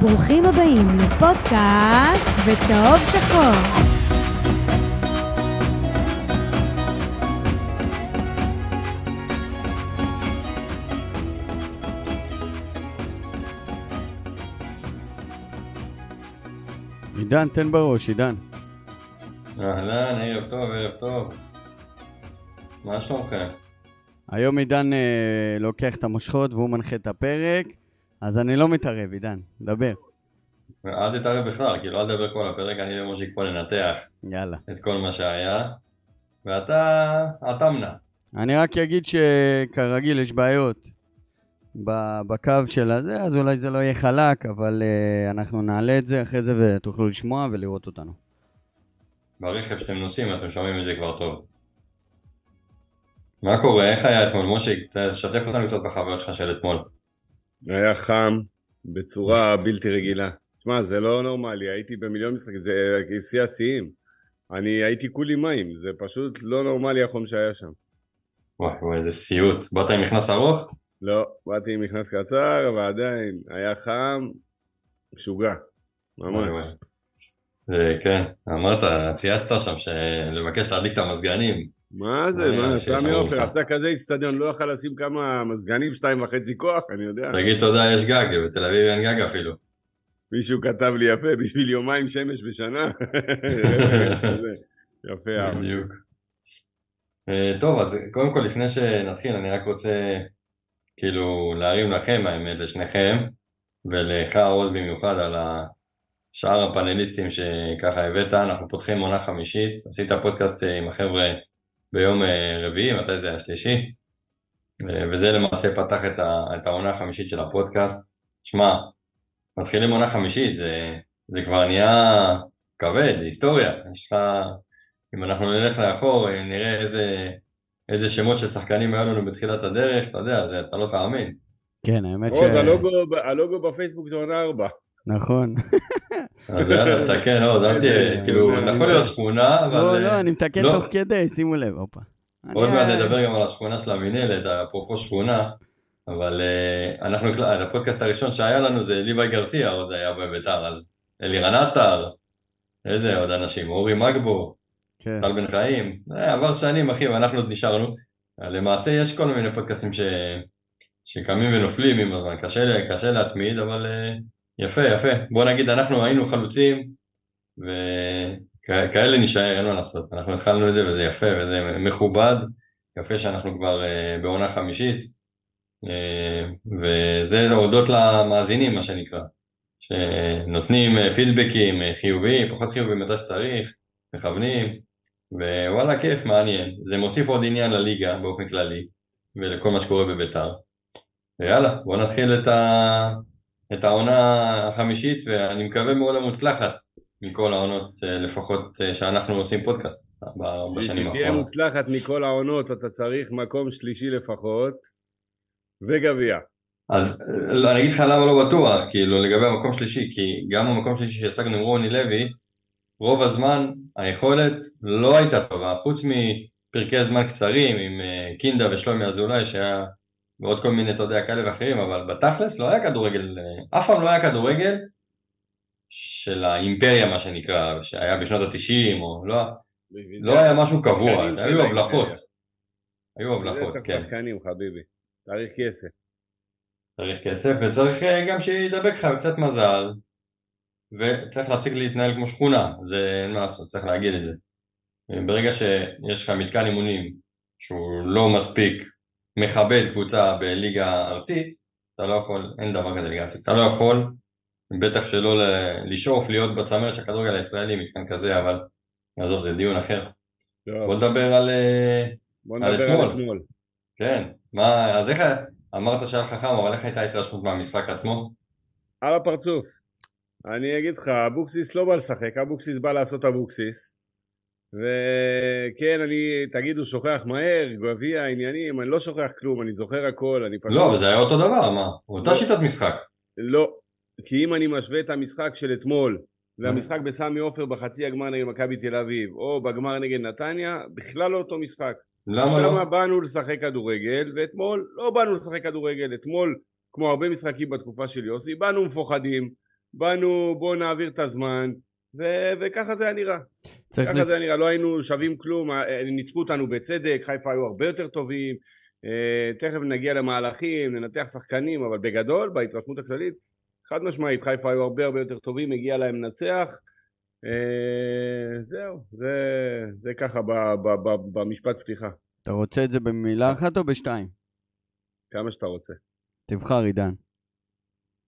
ברוכים הבאים לפודקאסט בצהוב שחור. עידן, תן בראש, עידן. אהלן, ערב טוב, ערב טוב. מה שלומכם? היום עידן אה, לוקח את המושכות והוא מנחה את הפרק, אז אני לא מתערב, עידן, דבר. אל תתערב בכלל, כאילו אל תדבר כל הפרק, אני ומושיק פה לנתח יאללה. את כל מה שהיה, ואתה, אתה מנע. אני רק אגיד שכרגיל יש בעיות בקו של הזה, אז אולי זה לא יהיה חלק, אבל אה, אנחנו נעלה את זה אחרי זה ותוכלו לשמוע ולראות אותנו. ברכב שאתם נוסעים אתם שומעים את זה כבר טוב. מה קורה? איך היה אתמול? מושיק, תשתף אותנו קצת בחוויות שלך של אתמול. היה חם בצורה בלתי רגילה. תשמע, זה לא נורמלי, הייתי במיליון משחקים, זה שיא השיאים. אני הייתי כולי מים, זה פשוט לא נורמלי החום שהיה שם. וואי וואי, איזה סיוט. באת עם מכנס ארוך? לא, באתי עם מכנס קצר, ועדיין היה חם, משוגע, וואי, ממש. וואי. זה, כן, אמרת, צייצת שם לבקש להדליק את המזגנים. מה זה, אני מה, סמי עופר. עשה כזה איצטדיון, לא יכל לשים כמה מזגנים, שתיים וחצי כוח, אני יודע. תגיד תודה, יש גג, בתל אביב אין גג אפילו. מישהו כתב לי יפה, בשביל יומיים שמש בשנה. יפה. בדיוק. אה, טוב, אז קודם כל לפני שנתחיל, אני רק רוצה כאילו להרים לכם, האמת, לשניכם, ולך עוז במיוחד על שאר הפאנליסטים שככה הבאת, אנחנו פותחים עונה חמישית, עשית פודקאסט אה, עם החבר'ה ביום אה, רביעי, מתי זה היה שלישי? אה, וזה למעשה פתח את, ה, את העונה החמישית של הפודקאסט. שמע, מתחילים עונה חמישית, זה, זה כבר נהיה כבד, היסטוריה. יש לך, אם אנחנו נלך לאחור, אה, נראה איזה, איזה שמות של שחקנים היו לנו בתחילת הדרך, אתה יודע, זה, אתה לא תאמין. כן, האמת ש... עוז, הלוגו- הלוגו בפייסבוק זה עונה ארבע. נכון. אז יאללה, תקן, עוד, אל תהיה, כאילו, אתה יכול להיות שכונה, אבל... לא, לא, אני מתקן לא. תוך כדי, שימו לב, הופה. עוד אני- מעט נדבר גם על השכונה של המינהלת, אפרופו שכונה, אבל אה, אנחנו, הפודקאסט הראשון שהיה לנו זה ליוואי גרסיה, או זה היה בביתר, אז אלירן עטר, איזה עוד אנשים, אורי מגבו, כן. טל בן חיים, עבר שנים אחי, ואנחנו עוד נשארנו. למעשה יש כל מיני פודקאסטים ש... שקמים ונופלים עם הזמן, קשה, קשה להתמיד, אבל אה, יפה, יפה. בוא נגיד, אנחנו היינו חלוצים, וכאלה נשאר, אין מה לעשות. אנחנו התחלנו את זה וזה יפה וזה מכובד, יפה שאנחנו כבר אה, בעונה חמישית, אה, וזה להודות למאזינים, מה שנקרא, שנותנים אה, פידבקים אה, חיוביים, פחות חיוביים מתי שצריך, מכוונים, ווואלה כיף, מעניין. זה מוסיף עוד עניין לליגה באופן כללי, ולכל מה שקורה בביתר. ויאללה, בוא נתחיל את, ה... את העונה החמישית, ואני מקווה מאוד המוצלחת מכל העונות, אה, לפחות אה, שאנחנו עושים פודקאסט בשנים שתהיה האחרונות. מוצלחת מכל העונות, אתה צריך מקום שלישי לפחות, וגביע. אז אה, לא, אני אגיד לך למה לא בטוח, כאילו לגבי המקום שלישי, כי גם המקום שלישי שהשגנו עם רוני לוי, רוב הזמן היכולת לא הייתה טובה, חוץ מפרקי זמן קצרים עם קינדה ושלומי אזולאי שהיה ועוד כל מיני, אתה יודע, כאלה ואחרים, אבל בתכלס לא היה כדורגל, אה, אף פעם לא היה כדורגל של האימפריה מה שנקרא, שהיה בשנות התשעים, או לא, לא היה משהו קבוע, היו. הבלחות, היו הבלחות, צריך כן. שחקנים חביבי, צריך כסף. צריך כסף וצריך אה, גם שידבק לך קצת מזל וצריך להפסיק להתנהל כמו שכונה, זה אין מה לעשות, צריך להגיד את זה. ברגע שיש לך מתקן אימונים שהוא לא מספיק מכבד קבוצה בליגה ארצית, אתה לא יכול, אין דבר כזה ליגה ארצית, אתה לא יכול, בטח שלא ל- לשאוף להיות בצמרת של הכדורגל הישראלי, מתקן כזה, אבל עזוב, זה דיון אחר. טוב, בוא נדבר על... אה, בוא על נדבר אתמול. על אתמול. כן, מה, אז איך, אמרת שהיה לך חם, אבל איך הייתה ההתרשמות מהמשחק עצמו? על הפרצוף. אני אגיד לך, אבוקסיס לא בא לשחק, אבוקסיס בא לעשות אבוקסיס. וכן, אני, תגידו, שוכח מהר, גביע, עניינים, אני לא שוכח כלום, אני זוכר הכל, אני פשוט... לא, זה היה אותו דבר, מה? אותה לא. שיטת משחק. לא, כי אם אני משווה את המשחק של אתמול והמשחק בסמי עופר בחצי הגמר נגד מכבי תל אביב, או בגמר נגד נתניה, בכלל לא אותו משחק. למה לא? שם באנו לשחק כדורגל, ואתמול לא באנו לשחק כדורגל. אתמול, כמו הרבה משחקים בתקופה של יוסי, באנו מפוחדים, באנו, בואו נעביר את הזמן, ו- וככה זה היה נראה. ככה לז... זה היה נראה, לא היינו שווים כלום, אה, ניצחו אותנו בצדק, חיפה היו הרבה יותר טובים, אה, תכף נגיע למהלכים, ננתח שחקנים, אבל בגדול, בהתרשמות הכללית, חד משמעית, חיפה היו הרבה הרבה יותר טובים, הגיע להם לנצח, אה, זהו, זה, זה ככה ב, ב, ב, במשפט פתיחה, אתה רוצה את זה במילה אחת או בשתיים? כמה שאתה רוצה. תבחר, עידן.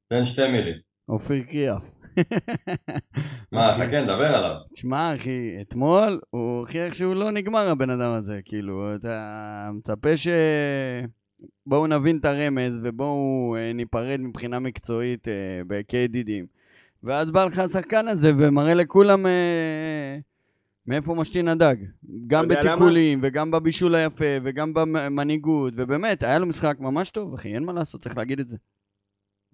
תן שתי מילים. אופיר קריאף. מה, חכה, נדבר עליו. שמע, אחי, אתמול הוא הוכיח שהוא לא נגמר, הבן אדם הזה. כאילו, אתה מצפה ש... בואו נבין את הרמז ובואו אה, ניפרד מבחינה מקצועית אה, כידידים. ואז בא לך השחקן הזה ומראה לכולם אה, מאיפה משתין הדג. גם בתיקולים וגם בבישול היפה וגם במנהיגות, ובאמת, היה לו משחק ממש טוב, אחי, אין מה לעשות, צריך להגיד את זה.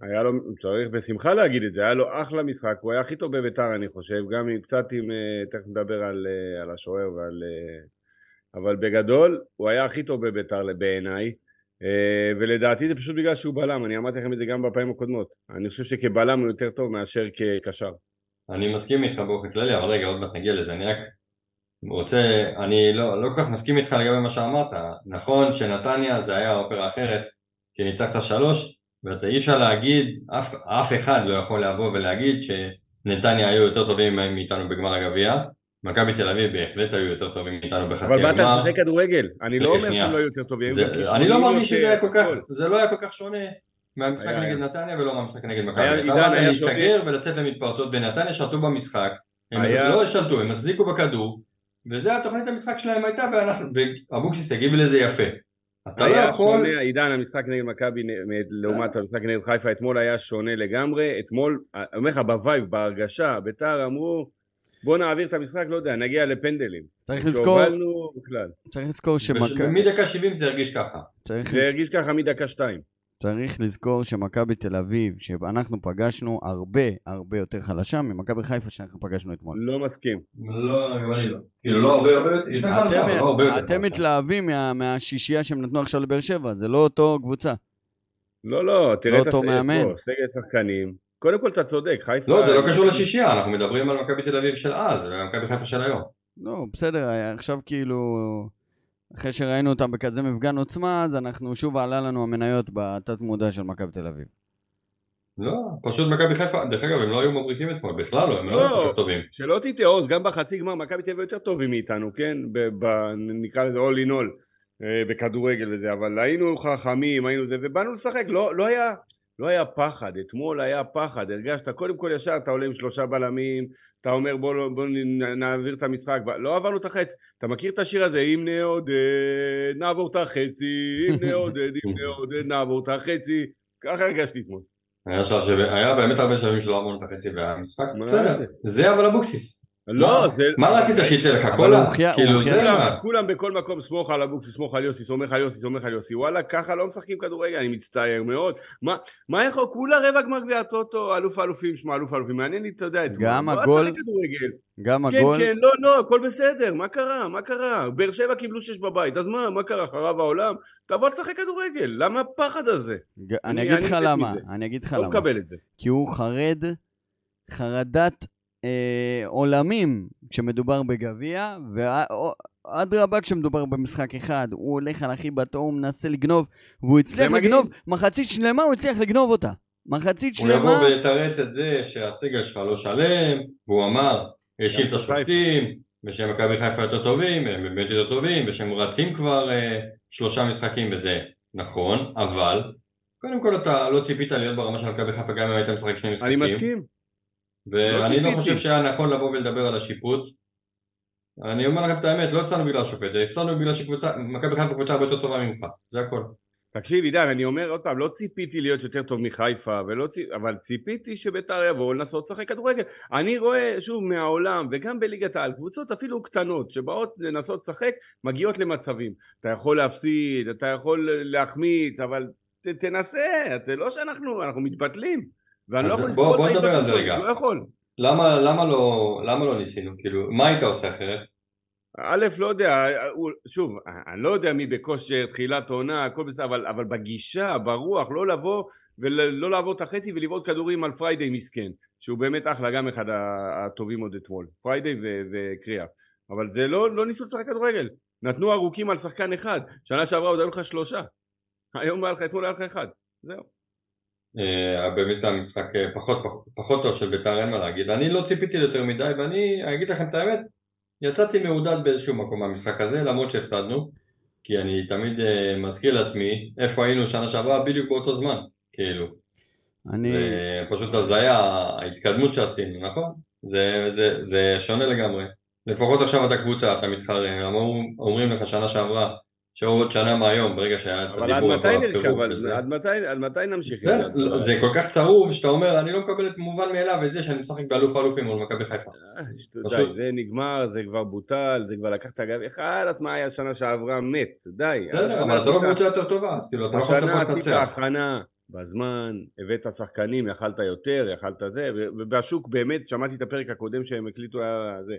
היה לו, צריך בשמחה להגיד את זה, היה לו אחלה משחק, הוא היה הכי טוב בביתר אני חושב, גם עם קצת עם, אה, תכף נדבר על, אה, על השוער ועל... אה, אבל בגדול, הוא היה הכי טוב בביתר בעיניי, ולדעתי זה פשוט בגלל שהוא בלם, אני אמרתי לכם את זה גם בפעמים הקודמות, אני חושב שכבלם הוא יותר טוב מאשר כקשר. אני מסכים איתך באופן כללי, אבל רגע, עוד מעט נגיע לזה, אני רק רוצה, אני לא, לא כל כך מסכים איתך לגבי מה שאמרת, נכון שנתניה זה היה אופרה אחרת, כי ניצחת שלוש, ואתה אי אפשר להגיד, אף, אף אחד לא יכול לבוא ולהגיד שנתניה היו יותר טובים מאיתנו בגמר הגביע, מכבי תל אביב בהחלט היו יותר טובים מאיתנו בחצי הגמר. אבל באת לשחק כדורגל, אני לא אומר שהם לא היו יותר טובים. אני לא מרגיש שזה היה כל כך, זה לא היה כל כך שונה מהמשחק נגד נתניה ולא מהמשחק נגד מכבי. אתה באת להסתגר ולצאת למתפרצות בנתניה, שלטו במשחק, הם לא שלטו, הם החזיקו בכדור, וזה התוכנית המשחק שלהם הייתה, ואבוקסיס הגיב לזה יפה. אתה לא יכול... שונה, עידן, המשחק נגד מכבי לעומת המשחק נגד חיפה אתמול היה שונה לגמרי. אתמול, אני אומר לך, ב vibe, בהרגשה, ביתר אמרו, בוא נעביר את המשחק, לא יודע, נגיע לפנדלים. צריך לזכור... שהובלנו בכלל. צריך לזכור שמכבי... מדקה 70 זה הרגיש ככה. זה הרגיש ככה מדקה 2. צריך לזכור שמכבי תל אביב, שאנחנו פגשנו הרבה הרבה יותר חלשה ממכבי חיפה שאנחנו פגשנו אתמול. לא מסכים. לא, גם אני לא. כאילו לא הרבה הרבה יותר חלשה, אבל לא הרבה יותר אתם מתלהבים מהשישייה שהם נתנו עכשיו לבאר שבע, זה לא אותו קבוצה. לא, לא, תראה את סגל שחקנים. קודם כל אתה צודק, חיפה... לא, זה לא קשור לשישייה, אנחנו מדברים על מכבי תל אביב של אז ומכבי חיפה של היום. לא, בסדר, עכשיו כאילו... אחרי שראינו אותם בכזה מפגן עוצמה, אז אנחנו שוב עלה לנו המניות בתת מודע של מכבי תל אביב. לא, פשוט מכבי חיפה, דרך אגב הם לא היו מבריקים אתמול, בכלל לא, הם לא היו לא, יותר טובים. שלא תטעה עוז, גם בחצי גמר מכבי תל אביב יותר טובים מאיתנו, כן? נקרא לזה all in all בכדורגל וזה, אבל היינו חכמים, היינו זה, ובאנו לשחק, לא, לא היה... לא היה פחד, אתמול היה פחד, הרגשת, קודם כל ישר אתה עולה עם שלושה בלמים, אתה אומר בוא, בוא נעביר את המשחק, לא עברנו את החץ, אתה מכיר את השיר הזה, אם נעודד נעבור את החצי, אם נעודד, אם נעודד נעבור את החצי, ככה הרגשתי אתמול. היה, היה באמת הרבה שלבים שלא עברנו את החצי והמשחק, זה? אבל אבוקסיס. לא, זה... מה רצית שיצא לך? קולה? כאילו זה אז כולם בכל מקום סמוך על אבוקסיס, סמוך על יוסי, סומך על יוסי, סומך על יוסי, וואלה ככה לא משחקים כדורגל, אני מצטער מאוד. מה יכול, כולה רבע גמר גביע הטוטו, אלוף האלופים, שמע אלוף האלופים, מעניין לי, אתה יודע, גם הגול, גם הגול, כן כן, לא לא, הכל בסדר, מה קרה, מה קרה, באר שבע קיבלו שש בבית, אז מה, מה קרה, חרב העולם, תבוא לשחק כדורגל, למה הפחד הזה? אני אגיד לך למה, אני אגיד לך למה, לא מקבל את זה, כי הוא חרד, חרדת אה, עולמים כשמדובר בגביע, ואדרבה כשמדובר במשחק אחד, הוא הולך על הכי בטוב, הוא מנסה לגנוב, והוא הצליח לגנוב, מחצית שלמה הוא הצליח לגנוב אותה. מחצית שלמה... הוא יבוא ויתרץ את זה שהסגל שלך לא שלם, והוא אמר, האשים את השופטים, ושהם מכבי חיפה יותר טובים, הם באמת יותר טובים, ושהם רצים כבר אה, שלושה משחקים וזה נכון, אבל קודם כל אתה לא ציפית להיות ברמה של מכבי חיפה גם אם היית משחק שני משחקים. אני מסכים. ואני לא, לא חושב שהיה נכון לבוא ולדבר על השיפוט. אני אומר לכם את האמת, לא הפסדנו בגלל השופט, הפסדנו בגלל שמכבי חיפה קבוצה הרבה יותר טובה ממך, זה הכל. תקשיב עידן, אני אומר עוד פעם, לא ציפיתי להיות יותר טוב מחיפה, ציפ... אבל ציפיתי שביתר יבואו לנסות לשחק כדורגל. אני רואה, שוב, מהעולם, וגם בליגת העל, קבוצות אפילו קטנות, שבאות לנסות לשחק, מגיעות למצבים. אתה יכול להפסיד, אתה יכול להחמיץ, אבל ת, תנסה, זה לא שאנחנו, אנחנו מתבטלים. ואני לא יכול ההתבטאות, בוא נדבר על זה רגע. לא יכול. למה, למה, לא, למה לא ניסינו? כאילו, מה היית עושה אחרת? א', לא יודע, שוב, אני לא יודע מי בכושר, תחילת עונה, הכל בסדר, אבל, אבל בגישה, ברוח, לא לבוא ולא לעבור את החצי ולבעוט כדורים על פריידיי מסכן. שהוא באמת אחלה, גם אחד הטובים עוד אתמול, פריידי וקריאף. אבל זה לא, לא ניסו לשחק כדורגל. נתנו ארוכים על שחקן אחד. שנה שעברה עוד היו לך שלושה. היום היה לך, אתמול היה לך אחד. זהו. אה, באמת המשחק אה, פחות, פחות, פחות טוב של בית"ר אין מה להגיד. אני לא ציפיתי ליותר מדי ואני אגיד לכם את האמת, יצאתי מעודד באיזשהו מקום מהמשחק הזה למרות שהפסדנו כי אני תמיד uh, מזכיר לעצמי איפה היינו שנה שעברה בדיוק באותו זמן כאילו. אני... זה פשוט הזיה ההתקדמות שעשינו נכון? זה, זה, זה שונה לגמרי. לפחות עכשיו אתה קבוצה אתה מתחרה אומרים לך שנה שעברה שעוד שנה מהיום, ברגע שהיה את הדיבור אבל עד מתי נרכב? עד מתי, עד מתי נמשיך? זה, זה כל כך צרוב שאתה אומר, אני לא מקבל את מובן מאליו את זה שאני משחק באלוף האלופים מול מכבי חיפה. אה, זה נגמר, זה כבר בוטל, זה כבר לקח את הגב, אחד, מה היה שנה שעברה מת, די. בסדר, אבל אתה לא קבוצה יותר טובה, אז כאילו אתה לא לצפות לנצח. השנה עשית הכנה בזמן, הבאת שחקנים, יכלת יותר, יכלת זה, ובשוק באמת, שמעתי את הפרק הקודם שהם הקליטו, זה.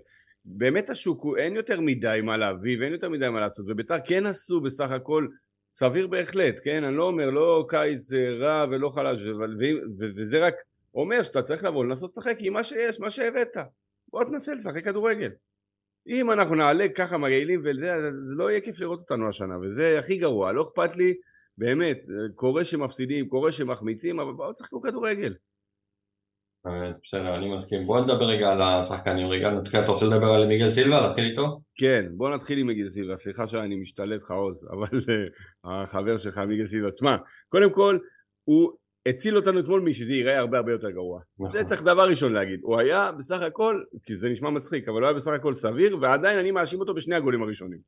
באמת השוק הוא אין יותר מדי מה להביא ואין יותר מדי מה לעשות וביתר כן עשו בסך הכל סביר בהחלט כן? אני לא אומר לא קיץ רע ולא חלש וזה רק אומר שאתה צריך לבוא לנסות לשחק עם מה שיש מה שהבאת. בוא תנסה לשחק כדורגל. אם אנחנו נעלה ככה מגעילים וזה זה לא יהיה כיף לראות אותנו השנה וזה הכי גרוע. לא אכפת לי באמת קורה שמפסידים קורה שמחמיצים אבל בואו תשחקו כדורגל בסדר, אני מסכים. בוא נדבר רגע על השחקנים. רגע, נתחיל, אתה רוצה לדבר על מיגל סילבה? להתחיל איתו? כן, בוא נתחיל עם מיגל סילבה. סליחה שאני משתלט לך עוז, אבל אה, החבר שלך מיגל סילבה. תשמע, קודם כל, הוא הציל אותנו אתמול משזה ייראה הרבה הרבה יותר גרוע. נכון. זה צריך דבר ראשון להגיד. הוא היה בסך הכל, כי זה נשמע מצחיק, אבל הוא היה בסך הכל סביר, ועדיין אני מאשים אותו בשני הגולים הראשונים.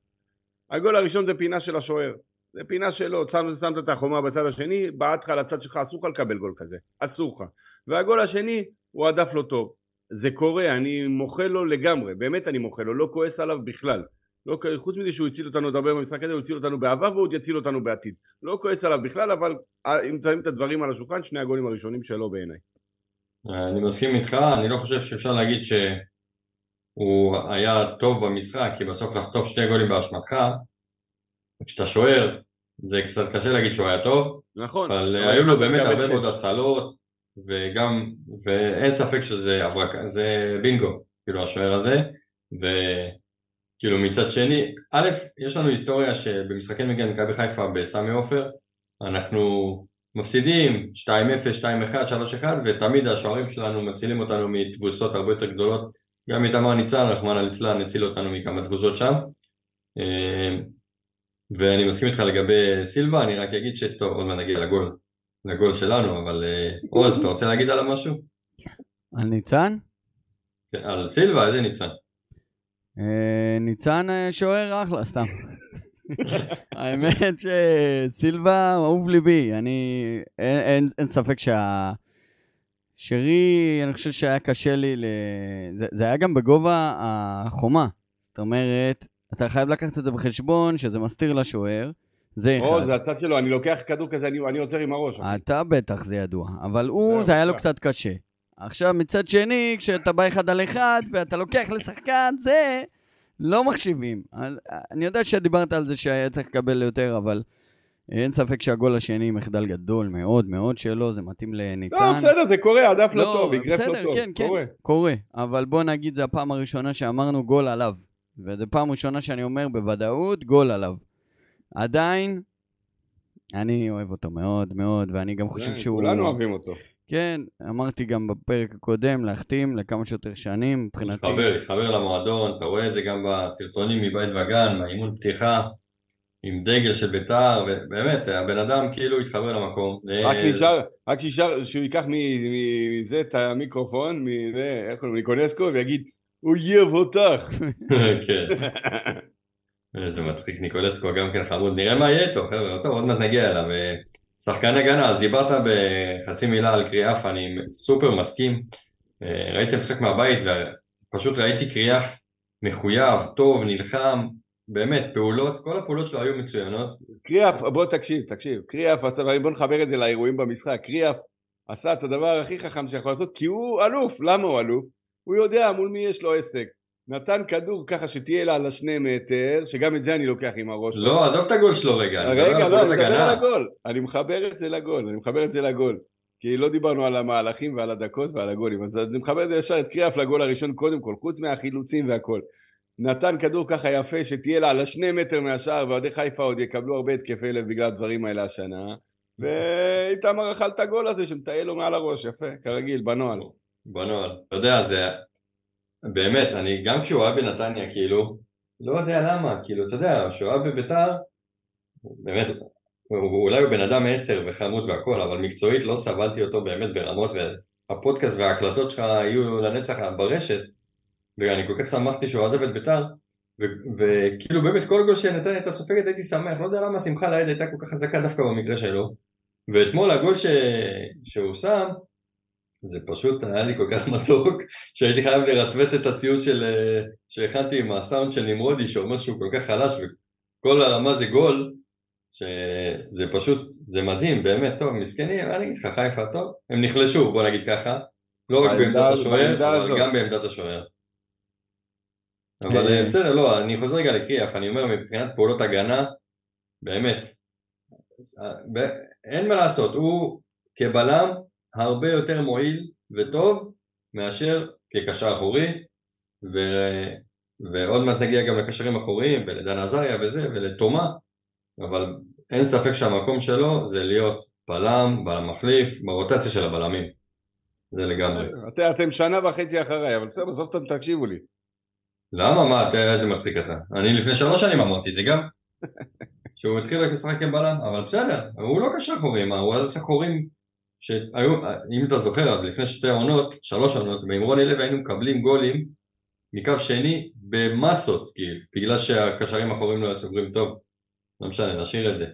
הגול הראשון זה פינה של השוער. זה פינה שלו, שמת את החומה בצד השני, בעט לך לצד שלך, אסור לך לקבל גול כזה. אסור לך. והגול השני הוא הדף לא טוב. זה קורה, אני מוחל לו לגמרי, באמת אני מוחל לו, לא כועס עליו בכלל. לא, חוץ מזה שהוא הציל אותנו עוד הרבה במשחק הזה, הוא הציל אותנו בעבר והוא עוד יציל אותנו בעתיד. לא כועס עליו בכלל, אבל אה, אם שמים את הדברים על השולחן, שני הגולים הראשונים שלו בעיניי. אני מסכים איתך, אני לא חושב שאפשר להגיד שהוא היה טוב במשחק, כי בסוף לחטוף שני גולים באשמתך, כשאתה שוער, זה קצת קשה להגיד שהוא היה טוב, נכון, אבל היו לו באמת הרבה מאוד הצלות, וגם, ואין ספק שזה הברקה, זה בינגו, כאילו השוער הזה, וכאילו מצד שני, א', יש לנו היסטוריה שבמשחקי מגן מכבי חיפה בסמי עופר, אנחנו מפסידים 2-0, 2-1, 3-1, ותמיד השוערים שלנו מצילים אותנו מתבוסות הרבה יותר גדולות, גם איתמר ניצן, רחמנא ליצלן, הציל אותנו מכמה תבוסות שם. אה, ואני מסכים איתך לגבי סילבה, אני רק אגיד שטוב, עוד מעט נגיע לגול לגול שלנו, אבל אה, עוז, אתה רוצה להגיד עליו משהו? על ניצן? כן, על סילבה, איזה ניצן? אה, ניצן אה, שוער אחלה, סתם. האמת שסילבה אהוב ליבי, אני, אין, אין, אין ספק שה... שרי, אני חושב שהיה קשה לי, ל... זה, זה היה גם בגובה החומה. זאת אומרת, אתה חייב לקחת את זה בחשבון, שזה מסתיר לשוער. זה אחד. או, זה הצד שלו, אני לוקח כדור כזה, אני, אני עוצר עם הראש. אתה בטח, זה ידוע. אבל הוא, זה היה לו קצת קשה. עכשיו, מצד שני, כשאתה בא אחד על אחד, ואתה לוקח לשחקן, זה לא מחשיבים. אני יודע שדיברת על זה שהיה צריך לקבל יותר, אבל אין ספק שהגול השני מחדל גדול מאוד מאוד שלו, זה מתאים לניצן. לא, בסדר, זה קורה, הדף לא, לא טוב, אגרף לא טוב. כן, כן, קורה. קורה. אבל בוא נגיד, זו הפעם הראשונה שאמרנו גול עליו. וזו פעם ראשונה שאני אומר בוודאות, גול עליו. עדיין, אני אוהב אותו מאוד מאוד, ואני גם חושב שהוא... כולנו אוהבים אותו. כן, אמרתי גם בפרק הקודם, להחתים לכמה שיותר שנים, מבחינתי. להתחבר, להתחבר למועדון, אתה רואה את זה גם בסרטונים מבית וגן, מהאימון פתיחה, עם דגל של ביתר, ובאמת, הבן אדם כאילו התחבר למקום. רק נשאר, רק נשאר שהוא ייקח מזה את המיקרופון, מזה, איך קוראים, מקונסקו, ויגיד, הוא אויב אותך. כן. איזה מצחיק ניקולסקו גם כן חמוד, נראה מה יהיה איתו חבר'ה, טוב עוד מעט נגיע אליו. שחקן הגנה, אז דיברת בחצי מילה על קריאף, אני סופר מסכים. אה, ראיתי משחק מהבית ופשוט ראיתי קריאף מחויב, טוב, נלחם, באמת, פעולות, כל הפעולות שלו היו מצוינות. קריאף, בוא תקשיב, תקשיב, קריאף, בוא נחבר את זה לאירועים במשחק, קריאף עשה את הדבר הכי חכם שיכול לעשות, כי הוא אלוף, למה הוא אלוף? הוא יודע מול מי יש לו עסק. נתן כדור ככה שתהיה לה על השני מטר, שגם את זה אני לוקח עם הראש. לא, עזוב את הגול שלו רגע. רגע, לא, אני מדבר על הגול. אני מחבר את זה לגול, אני מחבר את זה לגול. כי לא דיברנו על המהלכים ועל הדקות ועל הגולים, אז אני מחבר את זה ישר את קריאף לגול הראשון קודם כל, חוץ מהחילוצים והכל. נתן כדור ככה יפה שתהיה לה על השני מטר מהשער ואוהדי חיפה עוד יקבלו הרבה התקפי לב בגלל הדברים האלה השנה ואיתמר אכל את הגול הזה שמטייל לו מעל הראש, יפה, כרגיל, בנוהל. בנוהל. אתה יודע, זה... באמת, אני גם כשהוא היה בנתניה, כאילו, לא יודע למה, כאילו, אתה יודע, כשהוא היה בביתר, באמת, הוא, אולי הוא בן אדם עשר וחמוד והכל, אבל מקצועית לא סבלתי אותו באמת ברמות, והפודקאסט וההקלטות שלך יהיו לנצח ברשת, ואני כל כך שמחתי שהוא עזב את ביתר, וכאילו באמת כל גול שנתן הייתה סופגת הייתי שמח, לא יודע למה שמחה לאיד הייתה כל כך חזקה דווקא במקרה שלו, ואתמול הגול ש... שהוא שם, זה פשוט היה לי כל כך מתוק, שהייתי חייב לרטווט את הציוד של... שהכנתי עם הסאונד של נמרודי, שאומר שהוא כל כך חלש, וכל הרמה זה גול, שזה פשוט, זה מדהים, באמת, טוב, מסכנים, אני אגיד לך, חיפה, טוב, הם נחלשו, בוא נגיד ככה, לא רק בעמדת השוער, אבל גם בעמדת השוער. אבל אה, בסדר, לא, אני חוזר רגע לקריאף, אני אומר מבחינת פעולות הגנה, באמת, אה, אין מה לעשות, הוא כבלם הרבה יותר מועיל וטוב מאשר כקשר אחורי, ו... ועוד מעט נגיע גם לקשרים אחוריים ולדן עזריה וזה ולתומה, אבל אין ספק שהמקום שלו זה להיות בלם, בלם מחליף, ברוטציה של הבלמים. זה לגמרי. אתם שנה וחצי אחריי, אבל בסדר, בסוף אתם תקשיבו לי. למה? מה, תראה איזה מצחיק אתה. אני לפני שלוש שנים אמרתי את זה גם. שהוא התחיל לשחק כבלם, אבל בסדר, הוא לא קשר חורים, הוא היה עשה חורים שהיו, אם אתה זוכר, אז לפני שתי עונות, שלוש עונות, ועם רוני לוי היינו מקבלים גולים מקו שני במסות, כאילו, בגלל שהקשרים האחוריים לא היו סוגרים טוב. לא משנה, נשאיר את זה.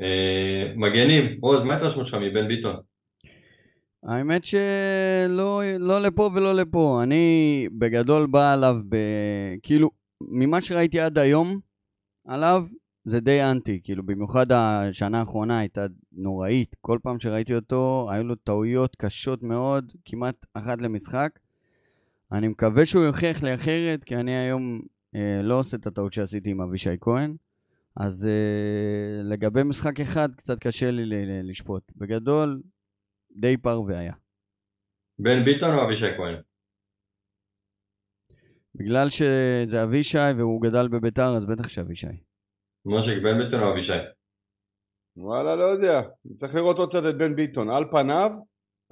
אה, מגנים, עוז, מה ההתרשמות שלך מבן ביטון? האמת שלא לא לפה ולא לפה. אני בגדול בא עליו ב... כאילו, ממה שראיתי עד היום עליו, זה די אנטי. כאילו, במיוחד השנה האחרונה הייתה נוראית. כל פעם שראיתי אותו, היו לו טעויות קשות מאוד, כמעט אחת למשחק. אני מקווה שהוא יוכיח לי אחרת, כי אני היום אה, לא עושה את הטעות שעשיתי עם אבישי כהן. אז אה, לגבי משחק אחד, קצת קשה לי לשפוט. בגדול, די פרווה היה. בן ביטון או אבישי כהן? בגלל שזה אבישי והוא גדל בביתר, אז בטח שאבישי. מושיק, בן ביטון או אבישי? וואלה, לא יודע. צריך לראות עוד קצת את בן ביטון. על פניו,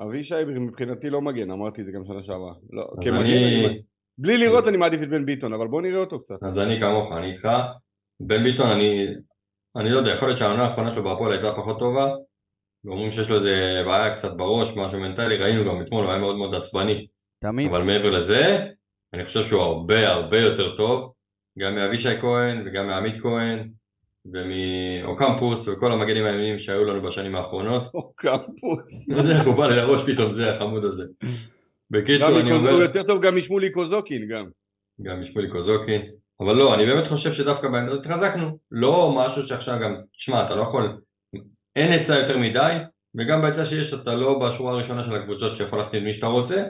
אבישי מבחינתי לא מגן, אמרתי את זה גם שנה שעברה. לא, כמגן, אני... אני... בלי לראות אני מעדיף את בן ביטון, אבל בוא נראה אותו קצת. אז אני כמוך, אני איתך. בן ביטון, אני, אני לא יודע, יכול להיות שהעונה האחרונה שלו בהפועל הייתה פחות טובה, ואומרים שיש לו איזה בעיה קצת בראש, משהו מנטלי, ראינו גם אתמול, הוא היה מאוד מאוד עצבני. תמיד. אבל מעבר לזה, אני חושב שהוא הרבה הרבה יותר טוב, גם מאבישי כהן וגם מעמית כהן, ומאוקמפוס וכל המגנים הימיים שהיו לנו בשנים האחרונות. אוקמפוס. לא יודע איך הוא בא לי לראש פתאום זה החמוד הזה. בקיצור אני אומר... הוא יותר טוב גם משמולי קוזוקין גם. גם משמולי קוזוקין. אבל לא, אני באמת חושב שדווקא בעמדות התחזקנו. לא משהו שעכשיו גם, תשמע, אתה לא יכול אין היצע יותר מדי, וגם בהיצע שיש אתה לא בשורה הראשונה של הקבוצות שיכול להחתים מי שאתה רוצה,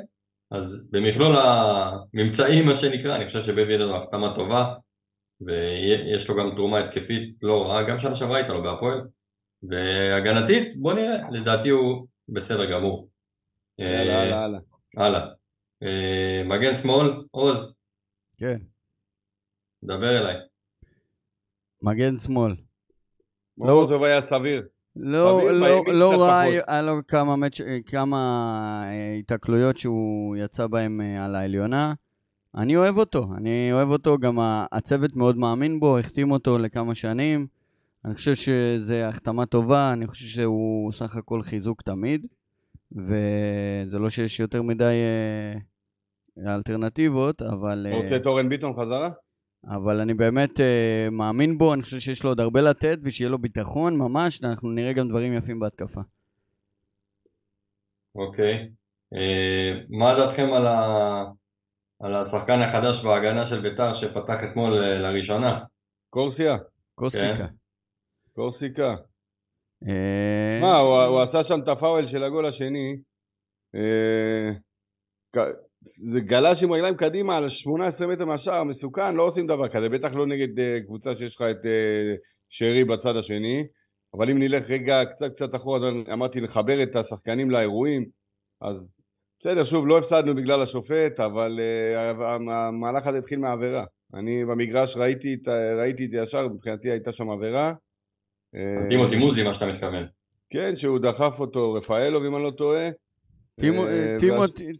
אז במכלול הממצאים מה שנקרא, אני חושב שבן זו החתמה טובה, ויש לו גם תרומה התקפית לא רעה, גם שנה שעברה הייתה לו בהפועל, והגנתית, בוא נראה, לדעתי הוא בסדר גמור. יאללה, הלאה, הלאה. הלאה. אה, מגן שמאל, עוז. כן. דבר אליי. מגן שמאל. לא, זה היה סביר. לא, לא, לא רע, היה לו כמה. כמה אה, התקלויות שהוא יצא בהם אה, על העליונה. אני אוהב אותו, אני אוהב אותו, גם הצוות מאוד מאמין בו, החתים אותו לכמה שנים. אני חושב שזו החתמה טובה, אני חושב שהוא סך הכל חיזוק תמיד, וזה לא שיש יותר מדי אה, אלטרנטיבות, אבל... אתה רוצה את אורן ביטון חזרה? אבל אני באמת uh, מאמין בו, אני חושב שיש לו עוד הרבה לתת ושיהיה לו ביטחון ממש, אנחנו נראה גם דברים יפים בהתקפה. אוקיי. Okay. אה, uh, מה דעתכם על, ה... על השחקן החדש בהגנה של ביתר שפתח אתמול uh, לראשונה? קורסיה. קוסטיקה. כן. קורסיקה. מה, הוא, הוא עשה שם את הפאוול של הגול השני. זה גלש עם רגליים קדימה על 18 מטר מהשער, מסוכן, לא עושים דבר כזה, בטח לא נגד uh, קבוצה שיש לך את uh, שרי בצד השני. אבל אם נלך רגע קצת קצת אחורה, אמרתי לחבר את השחקנים לאירועים, אז בסדר, שוב, לא הפסדנו בגלל השופט, אבל uh, המהלך הזה התחיל מהעבירה. אני במגרש ראיתי את, ראיתי את זה ישר, מבחינתי הייתה שם עבירה. טימותי מוזי, מה שאתה מתכוון. כן, שהוא דחף אותו, רפאלוב, אם אני לא טועה.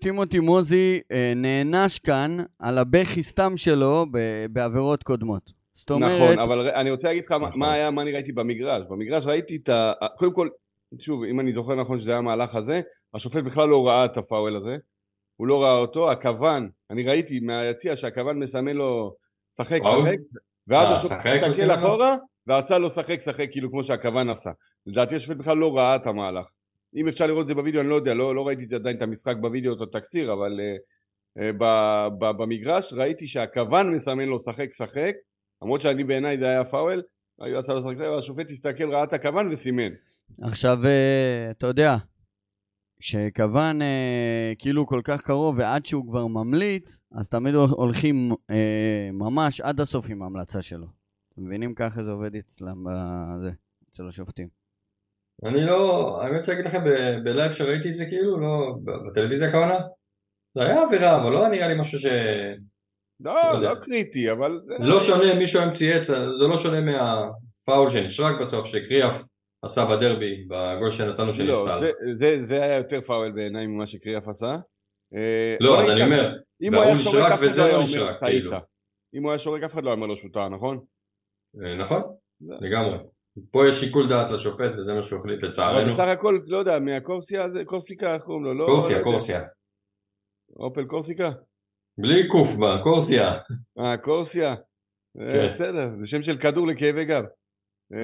טימותי מוזי נענש כאן על הבכי סתם שלו בעבירות קודמות. זאת אומרת... נכון, אבל אני רוצה להגיד לך נכון. מה היה, מה אני ראיתי במגרש. במגרש ראיתי את ה... קודם כל, שוב, אם אני זוכר נכון שזה היה המהלך הזה, השופט בכלל לא ראה את הפאוול הזה. הוא לא ראה אותו, הכוון, אני ראיתי מהיציע שהכוון מסמן לו שחק, שחק, ואז אה, השופט הסתכל אחורה, ועשה לו שחק, שחק, כאילו כמו שהכוון עשה. לדעתי השופט בכלל לא ראה את המהלך. אם אפשר לראות את זה בווידאו, אני לא יודע, לא, לא ראיתי עדיין את המשחק בווידאו, את התקציר, אבל uh, uh, ב, ב, במגרש ראיתי שהכוון מסמן לו שחק, שחק, למרות שאני בעיניי זה היה פאוול, היו יצא לו שחק, והשופט הסתכל, ראה את הכוון וסימן. עכשיו, אתה יודע, כשכוון אה, כאילו כל כך קרוב ועד שהוא כבר ממליץ, אז תמיד הולכים אה, ממש עד הסוף עם ההמלצה שלו. אתם מבינים ככה זה עובד אצלם בזה, אצל השופטים. אני לא, האמת שאני אגיד לכם ב live שראיתי את זה כאילו, לא, בטלוויזיה הכוונה, זה היה עבירה, אבל לא נראה לי משהו ש... לא, לא, לא קריטי, אבל... לא שונה, מישהו היום צייץ, זה לא שונה מהפאול שנשרק בסוף, שקריאף עשה בדרבי, בגול שנתנו של. לא, זה, זה, זה היה יותר פאול בעיניי ממה שקריאף עשה. אה, לא, אז אני אומר, והוא נשרק וזה לא נשרק, כאילו. אם הוא היה שורק אף אחד לא היה אומר לו שוטה, נכון? אה, נכון, לגמרי. פה יש שיקול דעת לשופט וזה מה שהוא החליט לצערנו. בסך הכל, לא יודע, מהקורסיה, קורסיקה, איך קוראים לו? לא, קורסיה, לא קורסיה. אופל קורסיקה? בלי קוף בה, קורסיה. אה, קורסיה. אה, כן. בסדר, זה שם של כדור לכאבי גב.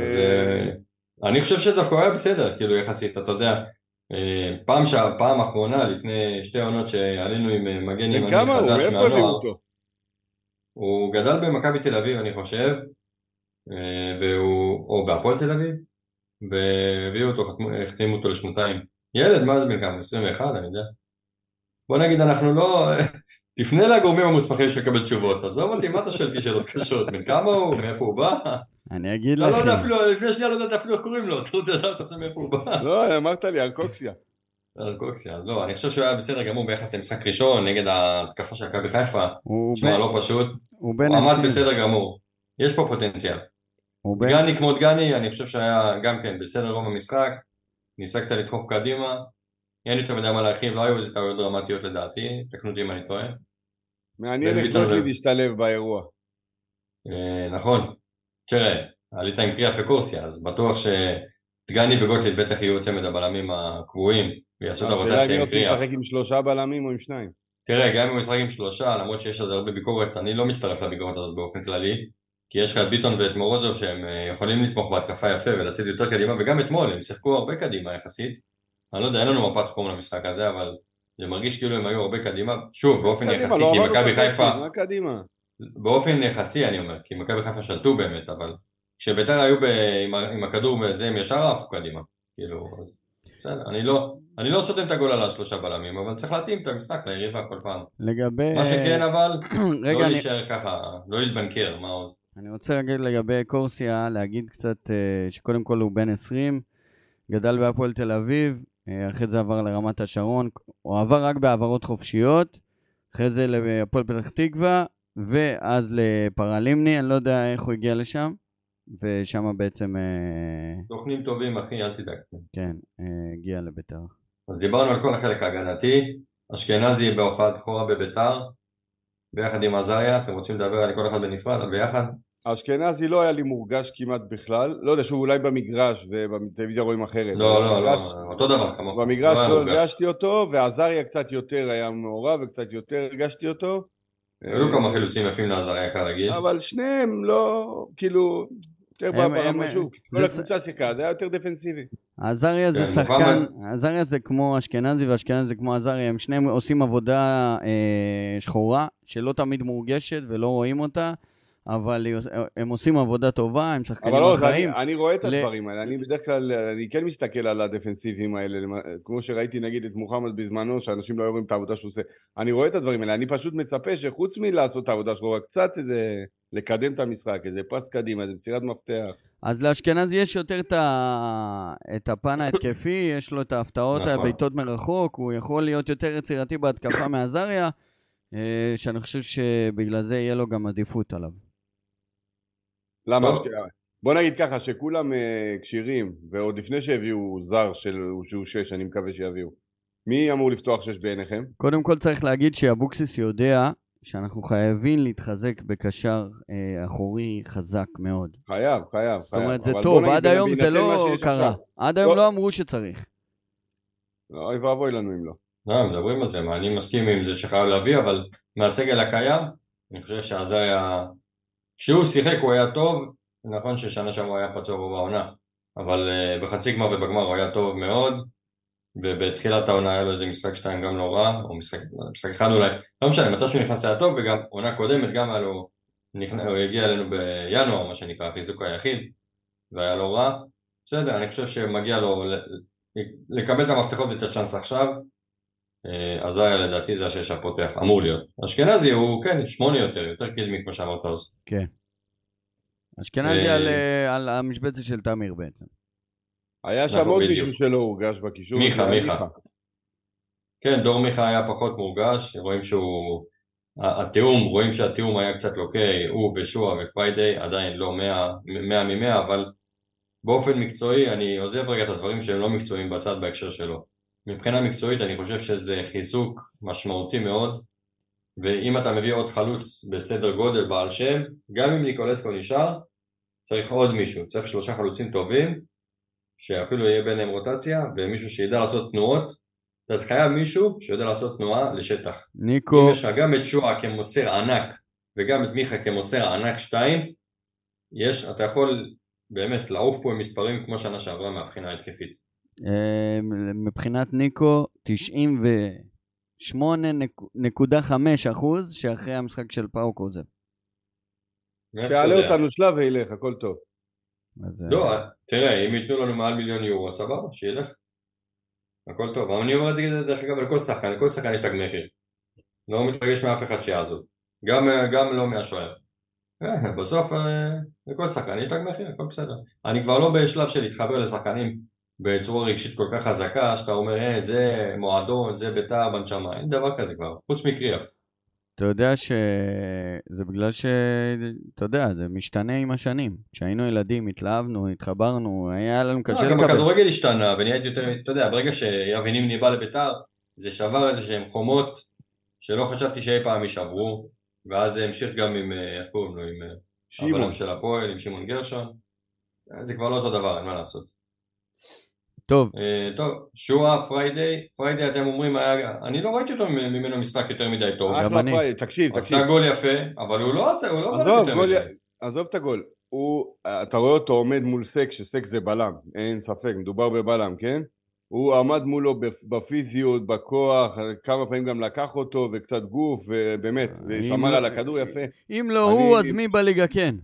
אז אני חושב שדווקא הוא היה בסדר, כאילו יחסית, אתה יודע. פעם שהפעם האחרונה, לפני שתי עונות שעלינו עם מגן ימני חדש מהנוער. הוא גדל במכבי תל אביב, אני חושב. אה, והוא, או בהפועל תל אביב, והביאו אותו, החתימו אותו לשנתיים. ילד, מה זה בן כמה? 21, אני יודע. בוא נגיד, אנחנו לא... תפנה לגורמים המוסמכים לקבל תשובות. עזוב אותי, מה אתה שואל אותי שאלות קשות? בן כמה הוא? מאיפה הוא בא? אני אגיד לך. לא יודע אפילו, לפני שנייה לא יודעת אפילו איך קוראים לו. אתה רוצה לדעת עכשיו מאיפה הוא בא? לא, אמרת לי, ארקוקסיה. ארקוקסיה, לא, אני חושב שהוא היה בסדר גמור ביחס למשחק ראשון נגד ההתקפה של מכבי חיפה. תשמע, לא פשוט. הוא עמד בסדר גמור. יש פה פוטנציאל. דגני כמו דגני, אני חושב שהיה גם כן בסדר רוב המשחק, ניסה קצת לדחוף קדימה, אין יותר מדי מה להרחיב, לא היו איזה טעויות דרמטיות לדעתי, תקנו אותי אם אני טועה. מעניין איך גוטליב להשתלב באירוע. אה, נכון, תראה, עלית עם קריאה וקורסיה, אז בטוח שדגני וגוטליב בטח יהיו צמד הבלמים הקבועים, ויעשו את הרוטציה עם קריאה. השאלה אם ישחק עם שלושה בלמים או עם שניים. תראה, גם אם הוא ישחק עם שלושה, למרות שיש על זה הרבה ביקורת, אני לא מצטרף לביקורת הזאת באופן כללי, כי יש לך את ביטון ואת מורוזוב שהם אה, יכולים לתמוך בהתקפה יפה ולצאת יותר קדימה וגם אתמול הם שיחקו הרבה קדימה יחסית אני לא יודע, אין לנו מפת חום למשחק הזה אבל זה מרגיש כאילו הם היו הרבה קדימה שוב באופן יחסי לא כי מכבי חיפה קדימה. באופן יחסי אני אומר כי מכבי חיפה שלטו באמת אבל כשביתר היו ב... עם, עם הכדור וזה הם ישר עפו קדימה. כאילו אז בסדר אני לא אני לא סותם את הגול על השלושה בלמים אבל צריך להתאים את המשחק ליריבה כל פעם. לגבי מה שכן אבל לא להישאר ככה לא להתבנקר מה עוז אני רוצה להגיד לגבי קורסיה, להגיד קצת uh, שקודם כל הוא בן 20, גדל בהפועל תל אביב, uh, אחרי זה עבר לרמת השרון, הוא עבר רק בהעברות חופשיות, אחרי זה להפועל פתח תקווה, ואז לפרלימני, אני לא יודע איך הוא הגיע לשם, ושם בעצם... Uh, תוכנים טובים אחי, אל תדאג. כן, uh, הגיע לביתר. אז דיברנו על כל החלק ההגנתי, אשכנזי בהופעת בכורה בביתר, ביחד עם עזריה, אתם רוצים לדבר על כל אחד בנפרד, ביחד? אשכנזי לא היה לי מורגש כמעט בכלל, לא יודע שהוא אולי במגרש ובטלוויזיה רואים אחרת. לא, לא, לא, אותו דבר כמוך. במגרש לא, לא הרגשתי אותו, ועזריה קצת יותר היה מעורב וקצת יותר הרגשתי אותו. היו כמה חילוצים יפים לעזריה כרגיל. אבל שניהם לא, כאילו, יותר ברמה שוב. כל הקבוצה שיחקה, זה היה יותר דפנסיבי. עזריה זה כן, שחקן, עזריה זה כמו אשכנזי ואשכנזי זה כמו עזריה, הם שניהם עושים עבודה אה, שחורה, שלא תמיד מורגשת ולא רואים אותה. אבל עוש- הם עושים עבודה טובה, הם שחקנים אבל לא. אני, אני רואה את הדברים האלה, אני בדרך כלל, אני כן מסתכל על הדפנסיבים האלה, כמו שראיתי נגיד את מוחמד בזמנו, שאנשים לא היו רואים את העבודה שהוא עושה, אני רואה את הדברים האלה, אני פשוט מצפה שחוץ מלעשות את העבודה שלו, רק קצת איזה, לקדם את המשחק, איזה פס קדימה, איזה מסירת מפתח. אז לאשכנזי יש יותר את, ה... את הפן ההתקפי, יש לו את ההפתעות, נכון. הבעיטות מרחוק, הוא יכול להיות יותר יצירתי בהתקפה מעזריה, אה, שאני חושב שבגלל זה יהיה לו גם עדיפות עליו. למה? שק- בוא נגיד ככה, שכולם אה, כשירים, ועוד לפני שהביאו זר של, שהוא שש, אני מקווה שיביאו. מי אמור לפתוח שש בעיניכם? קודם כל צריך להגיד שאבוקסיס יודע שאנחנו חייבים להתחזק בקשר אה, אחורי חזק מאוד. חייב, חייב, זאת אומרת, זה טוב, נגיד, עד היום זה לא קרה. עד היום לא. לא אמרו שצריך. אוי ואבוי לנו אם לא. לא, מדברים על זה, מה, אני מסכים עם זה שחייב להביא, אבל מהסגל הקיים, אני חושב שעזריה, כשהוא שיחק הוא היה טוב, נכון ששנה שעברה הוא היה פצוע רוב העונה, אבל uh, בחצי גמר ובגמר הוא היה טוב מאוד, ובתחילת העונה היה לו איזה משחק שתיים גם לא רע, או משחק, משחק אחד אולי, לא משנה, מתי שהוא נכנס היה טוב, וגם עונה קודמת גם היה לו, נכנס, הוא הגיע אלינו בינואר, מה שנקרא, החיזוק היחיד, והיה לו רע, בסדר, אני חושב שמגיע לו לקבל את המפתחות ואת הצ'אנס עכשיו, אה, עזריה לדעתי זה השש הפותח, אמור להיות. אשכנזי הוא כן, שמונה יותר, יותר קדמי כמו שאמרת אז. אשכנזי אה, על, אה, על המשבצת של תמיר בעצם. היה שם נכון, עוד בדיוק. מישהו שלא הורגש בקישור. מיכה, זה היה מיכה. כן, דור מיכה היה פחות מורגש, רואים שהוא... התיאום, רואים שהתיאום היה קצת לוקה, הוא ושועה ופריידיי, עדיין לא 100 100 מ-100, אבל באופן מקצועי אני עוזב רגע את הדברים שהם לא מקצועיים בצד בהקשר שלו. מבחינה מקצועית אני חושב שזה חיזוק משמעותי מאוד, ואם אתה מביא עוד חלוץ בסדר גודל בעל שם, גם אם ניקולסקו נשאר, צריך עוד מישהו, צריך שלושה חלוצים טובים, שאפילו יהיה ביניהם רוטציה, ומישהו שידע לעשות תנועות, אתה חייב מישהו שיודע לעשות תנועה לשטח. ניקו, אם יש לך גם את שועה כמוסר ענק וגם את מיכה כמוסר ענק שתיים, יש, אתה יכול באמת לעוף פה עם מספרים כמו שנה שעברה מהבחינה ההתקפית. אה, מבחינת ניקו, 98.5 אחוז שאחרי המשחק של פאוק עוזב. מאיפה אתה תעלה? אותנו שלב וילך, הכל טוב. אז, אה, לא, תראה, אם ייתנו לנו מעל מיליון יורו, סבבה, שילך. הכל טוב, אבל אני אומר את זה דרך אגב לכל שחקן, לכל שחקן יש תג מחיר. לא מתרגש מאף אחד שיעזוב. גם, גם לא מהשוער. אה, בסוף אה, לכל שחקן יש תג מחיר, הכל בסדר. אני כבר לא בשלב של להתחבר לשחקנים בצורה רגשית כל כך חזקה, שאתה אומר, אה, זה מועדון, זה ביתר בנשמה, אין דבר כזה כבר, חוץ מקריאף. אתה יודע שזה בגלל ש... אתה יודע, זה משתנה עם השנים. כשהיינו ילדים התלהבנו, התחברנו, היה לנו קשה לא, גם לקבל. הכדורגל השתנה ונהייתי יותר, אתה יודע, ברגע שיבי נימני בא לביתר, זה שבר איזה שהם חומות שלא חשבתי שאי פעם יישברו, ואז זה המשיך גם עם, אה, איך קוראים לו, עם אה. הבלם של הפועל, עם שמעון גרשון, זה כבר לא אותו דבר, אין מה לעשות. טוב, אה, טוב, שועה, פריידיי, פריידיי אתם אומרים, היה, אני לא ראיתי אותו ממנו משחק יותר מדי טוב, אחלה אני. פריי, תקשיב, תקשיב. עשה גול יפה, אבל הוא לא עשה, הוא לא בלט עזוב, יותר גול, מדי. עזוב את הגול. הוא, אתה רואה אותו עומד מול סק, שסק זה בלם, אין ספק, מדובר בבלם, כן? הוא עמד מולו בפ- בפיזיות, בכוח, כמה פעמים גם לקח אותו, וקצת גוף, ובאמת, אם ושמר לא- על הכדור יפה. אם לא אני- הוא, אז מי בליגה כן?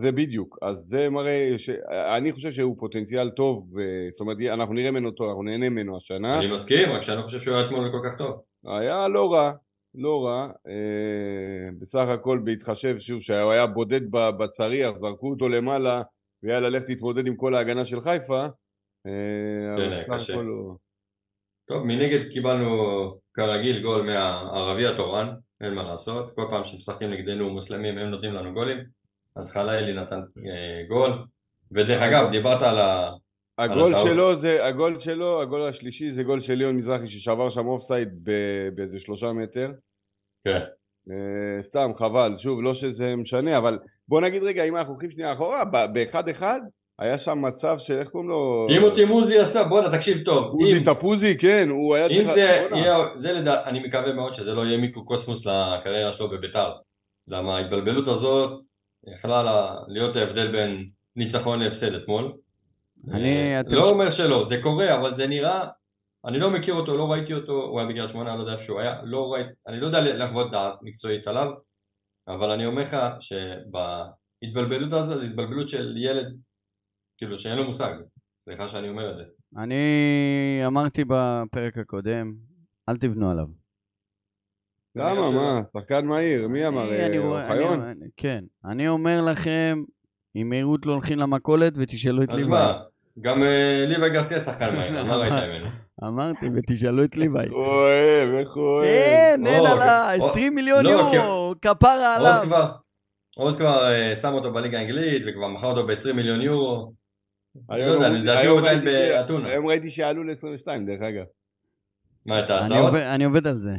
זה בדיוק, אז זה מראה, ש... אני חושב שהוא פוטנציאל טוב, זאת אומרת, אנחנו נראה ממנו טוב, אנחנו נהנה ממנו השנה. אני מסכים, רק שאני לא חושב שהוא היה אתמול כל כך טוב. היה לא רע, לא רע, אה, בסך הכל בהתחשב שוב שהוא היה בודד בצריח, זרקו אותו למעלה ויאללה לך תתמודד עם כל ההגנה של חיפה, אה, כן, אבל בסך קשה. הכל הוא... טוב, מנגד קיבלנו כרגיל גול מהערבי התורן, אין מה לעשות, כל פעם שמשחקים נגדנו מוסלמים הם נותנים לנו גולים, אז חלילי נתן אה, גול, ודרך אגב, דיברת על ה... הגול. שלו זה, הגול שלו, הגול השלישי זה גול של ליאון מזרחי ששבר שם אופסייד באיזה שלושה מטר, כן, אה, סתם חבל, שוב לא שזה משנה, אבל בוא נגיד רגע אם אנחנו הולכים שנייה אחורה, באחד אחד היה שם מצב של איך קוראים לו? אם אותי מוזי עשה, בואנה תקשיב טוב, עוזי אם- תפוזי, כן, הוא היה אם צריך... זה בואנה. יהיה, זה לדע, אני מקווה מאוד שזה לא יהיה מיקרוקוסמוס לקריירה שלו בביתר. למה ההתבלבלות הזאת יכלה לה- להיות ההבדל בין ניצחון להפסד אתמול. אני- אה, אתם- לא אומר שלא, זה קורה, אבל זה נראה, אני לא מכיר אותו, לא ראיתי אותו, הוא היה בקריית שמונה, אני לא יודע איפה שהוא היה, לא ראיתי, אני לא יודע לחוות דעת מקצועית עליו, אבל אני אומר לך שבהתבלבלות הזו, זו התבלבלות של ילד, כאילו שאין לו מושג. סליחה שאני אומר את זה. אני אמרתי בפרק הקודם, אל תבנו עליו. למה, מה? שחקן מהיר, מי אמר? אה, אוחיון? כן. אני אומר לכם, עם מהירות לא הולכים למכולת ותשאלו את אז ליוואי. מה, גם אה, ליוואי גרסיה שחקן מהיר, אז מה ראית ממנו? אמרתי, ותשאלו את ליוואי. הוא אוהב, איך הוא אוהב. אין, אין או, עלה, או, 20 מיליון לא, יורו, כפרה עוז עליו. כבר, עוז כבר אה, שם אותו בליגה האנגלית וכבר מכר אותו ב-20 מיליון יורו. היום לא יודע, אמרו- לדעתי היום הוא עדיין ראיתי ש- באתונה. היום ראיתי שעלו ל-22, דרך אגב. מה, את אני ההצעות? אני עובד על זה.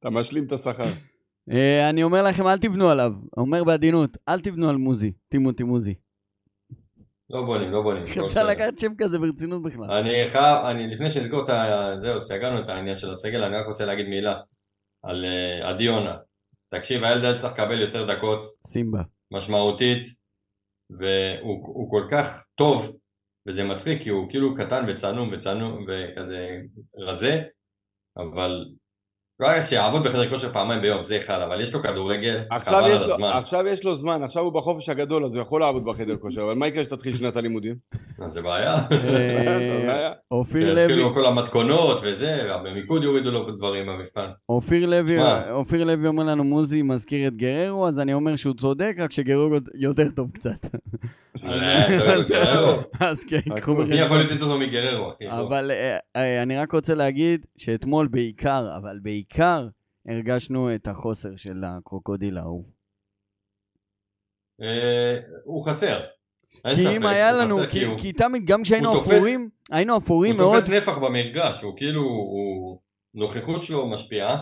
אתה משלים את השכר. אה, אני אומר לכם, אל תבנו עליו. אומר בעדינות, אל תבנו על מוזי, טימותי מוזי. לא בונים, לא בונים. אפשר בסדר. לקחת שם כזה ברצינות בכלל. אני חייב, אני לפני שנסגור את ה... זהו, סגרנו את העניין של הסגל, אני רק רוצה להגיד מילה על אה, עדי יונה. תקשיב, הילד היה צריך לקבל יותר דקות, סימבה. משמעותית, והוא הוא כל כך טוב, וזה מצחיק, כי הוא כאילו קטן וצנום וצנום וכזה רזה, אבל רק שיעבוד בחדר כושר פעמיים ביום, זה אחד, אבל יש לו כדורגל, עכשיו חבל יש, על הזמן. עכשיו יש לו זמן, עכשיו הוא בחופש הגדול, אז הוא יכול לעבוד בחדר כושר, אבל מה יקרה כשתתחיל שנת הלימודים? אז זה בעיה. אה, אופיר לוי, יתחילו כל המתכונות וזה, במיקוד יורידו לו דברים במבחן. אופיר לוי אומר לנו מוזי מזכיר את גררו, אז אני אומר שהוא צודק, רק שגררו יותר טוב קצת. אז כן, קחו הכל. מי בחשבון. יכול לתת אותו מגררו, אחי? בוא. אבל אה, אה, אני רק רוצה להגיד שאתמול בעיקר, אבל בעיקר, הרגשנו את החוסר של הקרוקודיל ההוא. אה, הוא חסר. כי אם היה הוא לנו, כי- הוא- תמיד, גם כשהיינו הוא אפורים, היינו אפורים הוא מאוד, תופס נפח במרגש, הוא כאילו, הוא... נוכחות שלו משפיעה.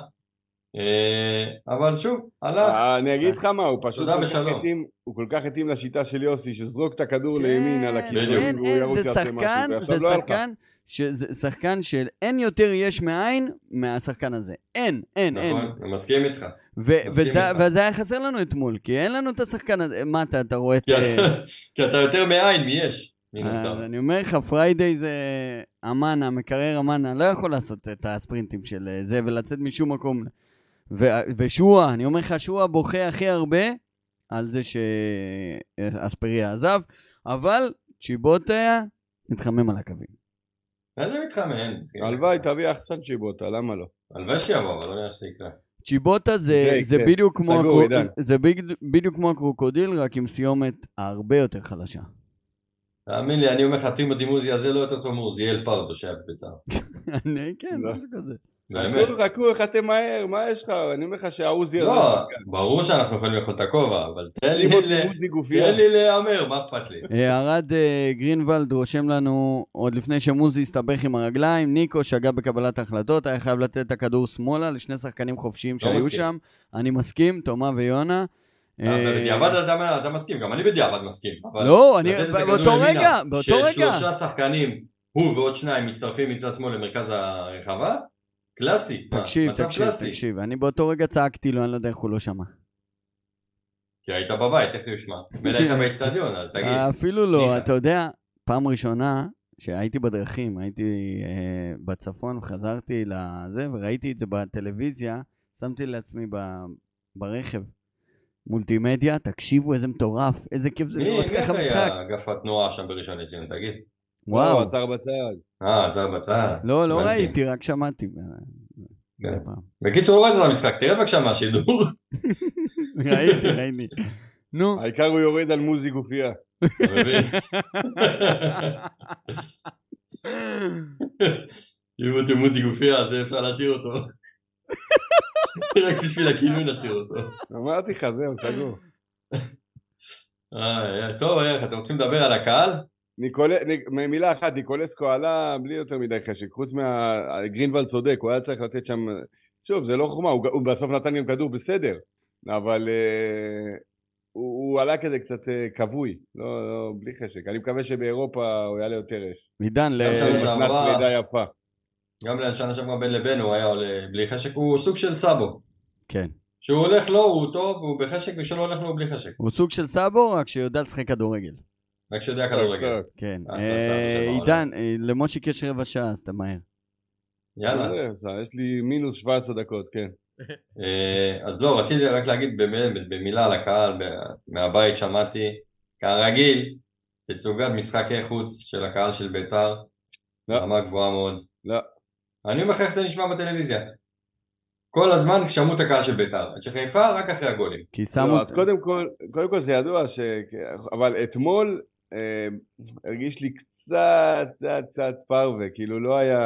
אה, אבל שוב, הלך. אני אגיד לך מה, הוא פשוט כל כך. התאים- הוא כל כך התאים לשיטה של יוסי, שזרוק את הכדור כן, לימין על אין, והוא ירוץ זה יעשה שחקן, משהו, זה ועכשיו לא היה לך. שחקן, שזה שחקן של אין יותר יש מאין מהשחקן הזה. אין, אין, אין. נכון, אני מסכים איתך. וזה- היה חסר לנו אתמול, כי אין לנו את השחקן הזה. מה אתה, אתה רואה את... כי אה, אתה- יותר מאין מיש, מן הסתם. אז אני אומר לך, פריידיי זה אמנה, מקרר אמנה, לא יכול לעשות את הספרינטים של אה, זה ולצאת משום מקום. ו- ושועה, אני אומר לך, שועה בוכה הכי הרבה על זה שאספריה עזב, אבל צ'יבוטה מתחמם על הקווים. איזה מתחמם? אחי? הלוואי, תביא אחסן צ'יבוטה, למה לא? הלוואי שיבוא, אבל לא נראה שזה יקרה. צ'יבוטה זה, זה זה, יקרה. בדיוק כמו סגור, עידן. זה בדיוק- בדיוק כמו הקרוקודיל, רק עם סיומת הרבה יותר חלשה. תאמין לי, אני אומר לך, טימותי מוזי הזה לא יותר טוב מעוזיאל פרדו שהיה בביתר. אני, כן, לא. משהו כזה. באמת. חכו, חכו, איך אתם מהר, מה יש לך? אני אומר לך שהעוזי הזה... לא, ברור שאנחנו יכולים לאכול את הכובע, אבל תן לי להמר, מה אכפת לי? אה, ארד אה, גרינוולד רושם לנו, עוד לפני שמוזי הסתבך עם הרגליים, ניקו שגה בקבלת ההחלטות, היה חייב לתת את הכדור שמאלה לשני שחקנים חופשיים לא שהיו. שם. אני מסכים, תומה ויונה. אה, בדיעבד אתה מסכים, גם אני בדיעבד מסכים. לא, אני, באותו רגע, באותו רגע. ששלושה שחקנים, הוא ועוד שניים מצטרפים מצד שמאל למרכז הרחבה, קלאסי. מה, תקשיב, מצב תקשיב, קלאסי. תקשיב, אני באותו רגע צעקתי לו, אני לא יודע איך הוא לא שמע. כי היית בבית, איך הוא ישמע? מילא היית באצטדיון, אז תגיד. אפילו לא. אתה יודע, פעם ראשונה שהייתי בדרכים, הייתי אה, בצפון וחזרתי לזה, וראיתי את זה בטלוויזיה, שמתי לעצמי ב, ברכב. מולטימדיה, תקשיבו איזה מטורף, איזה כיף זה מי לראות ככה משחק. היה אגף התנועה שם בראשון לציון, תגיד? וואו, עצר בצד. אה, עצר בצד. לא, לא. ראיתי, רק שמעתי. כן. בקיצור, לא ראית את המשחק, תראה בבקשה מהשידור. ראיתי, ראיתי. נו, העיקר הוא יורד על מוזי גופייה. אם אתם מוזי גופייה, אז אפשר להשאיר אותו. רק בשביל הכינוי נשאיר אותו. אמרתי לך, זהו, סגור. טוב, איך, אתם רוצים לדבר על הקהל? ניקולה, ניק, מילה אחת, ניקולסקו עלה בלי יותר מדי חשק, חוץ מה... גרינוולד צודק, הוא היה צריך לתת שם... שוב, זה לא חוכמה, הוא, הוא בסוף נתן גם כדור בסדר, אבל אה, הוא, הוא עלה כזה קצת אה, כבוי, לא, לא, בלי חשק. אני מקווה שבאירופה הוא יעלה יותר אש. עידן, ל-. מתנת פרידה יפה. גם לשנה שעברה בין לבין הוא היה עולה בלי חשק, הוא סוג של סאבו. כן. שהוא הולך לו הוא טוב, הוא בחשק, וכשלא הולך לו הוא בלי חשק. הוא סוג של סאבו, רק שיודע לשחק כדורגל. רק שיודע כדורגל. כן. אה. עידן, אה, למושיק יש רבע שעה, אז אתה מהר. יאללה. אה, יש לי מינוס 17 דקות, כן. אז לא, רציתי רק להגיד במילה, לקהל, מהבית שמעתי, כרגיל, תצוגת משחקי חוץ של הקהל של בית"ר, לא. רמה גבוהה מאוד. לא. אני אומר לך איך זה נשמע בטלוויזיה. כל הזמן שמעו את הקהל של בית"ר. אנשי חיפה רק אחרי הגולים. כי שמו... לא, אז קודם כל, קודם כל זה ידוע ש... אבל אתמול הרגיש לי קצת, קצת, קצת פרווה, כאילו לא היה,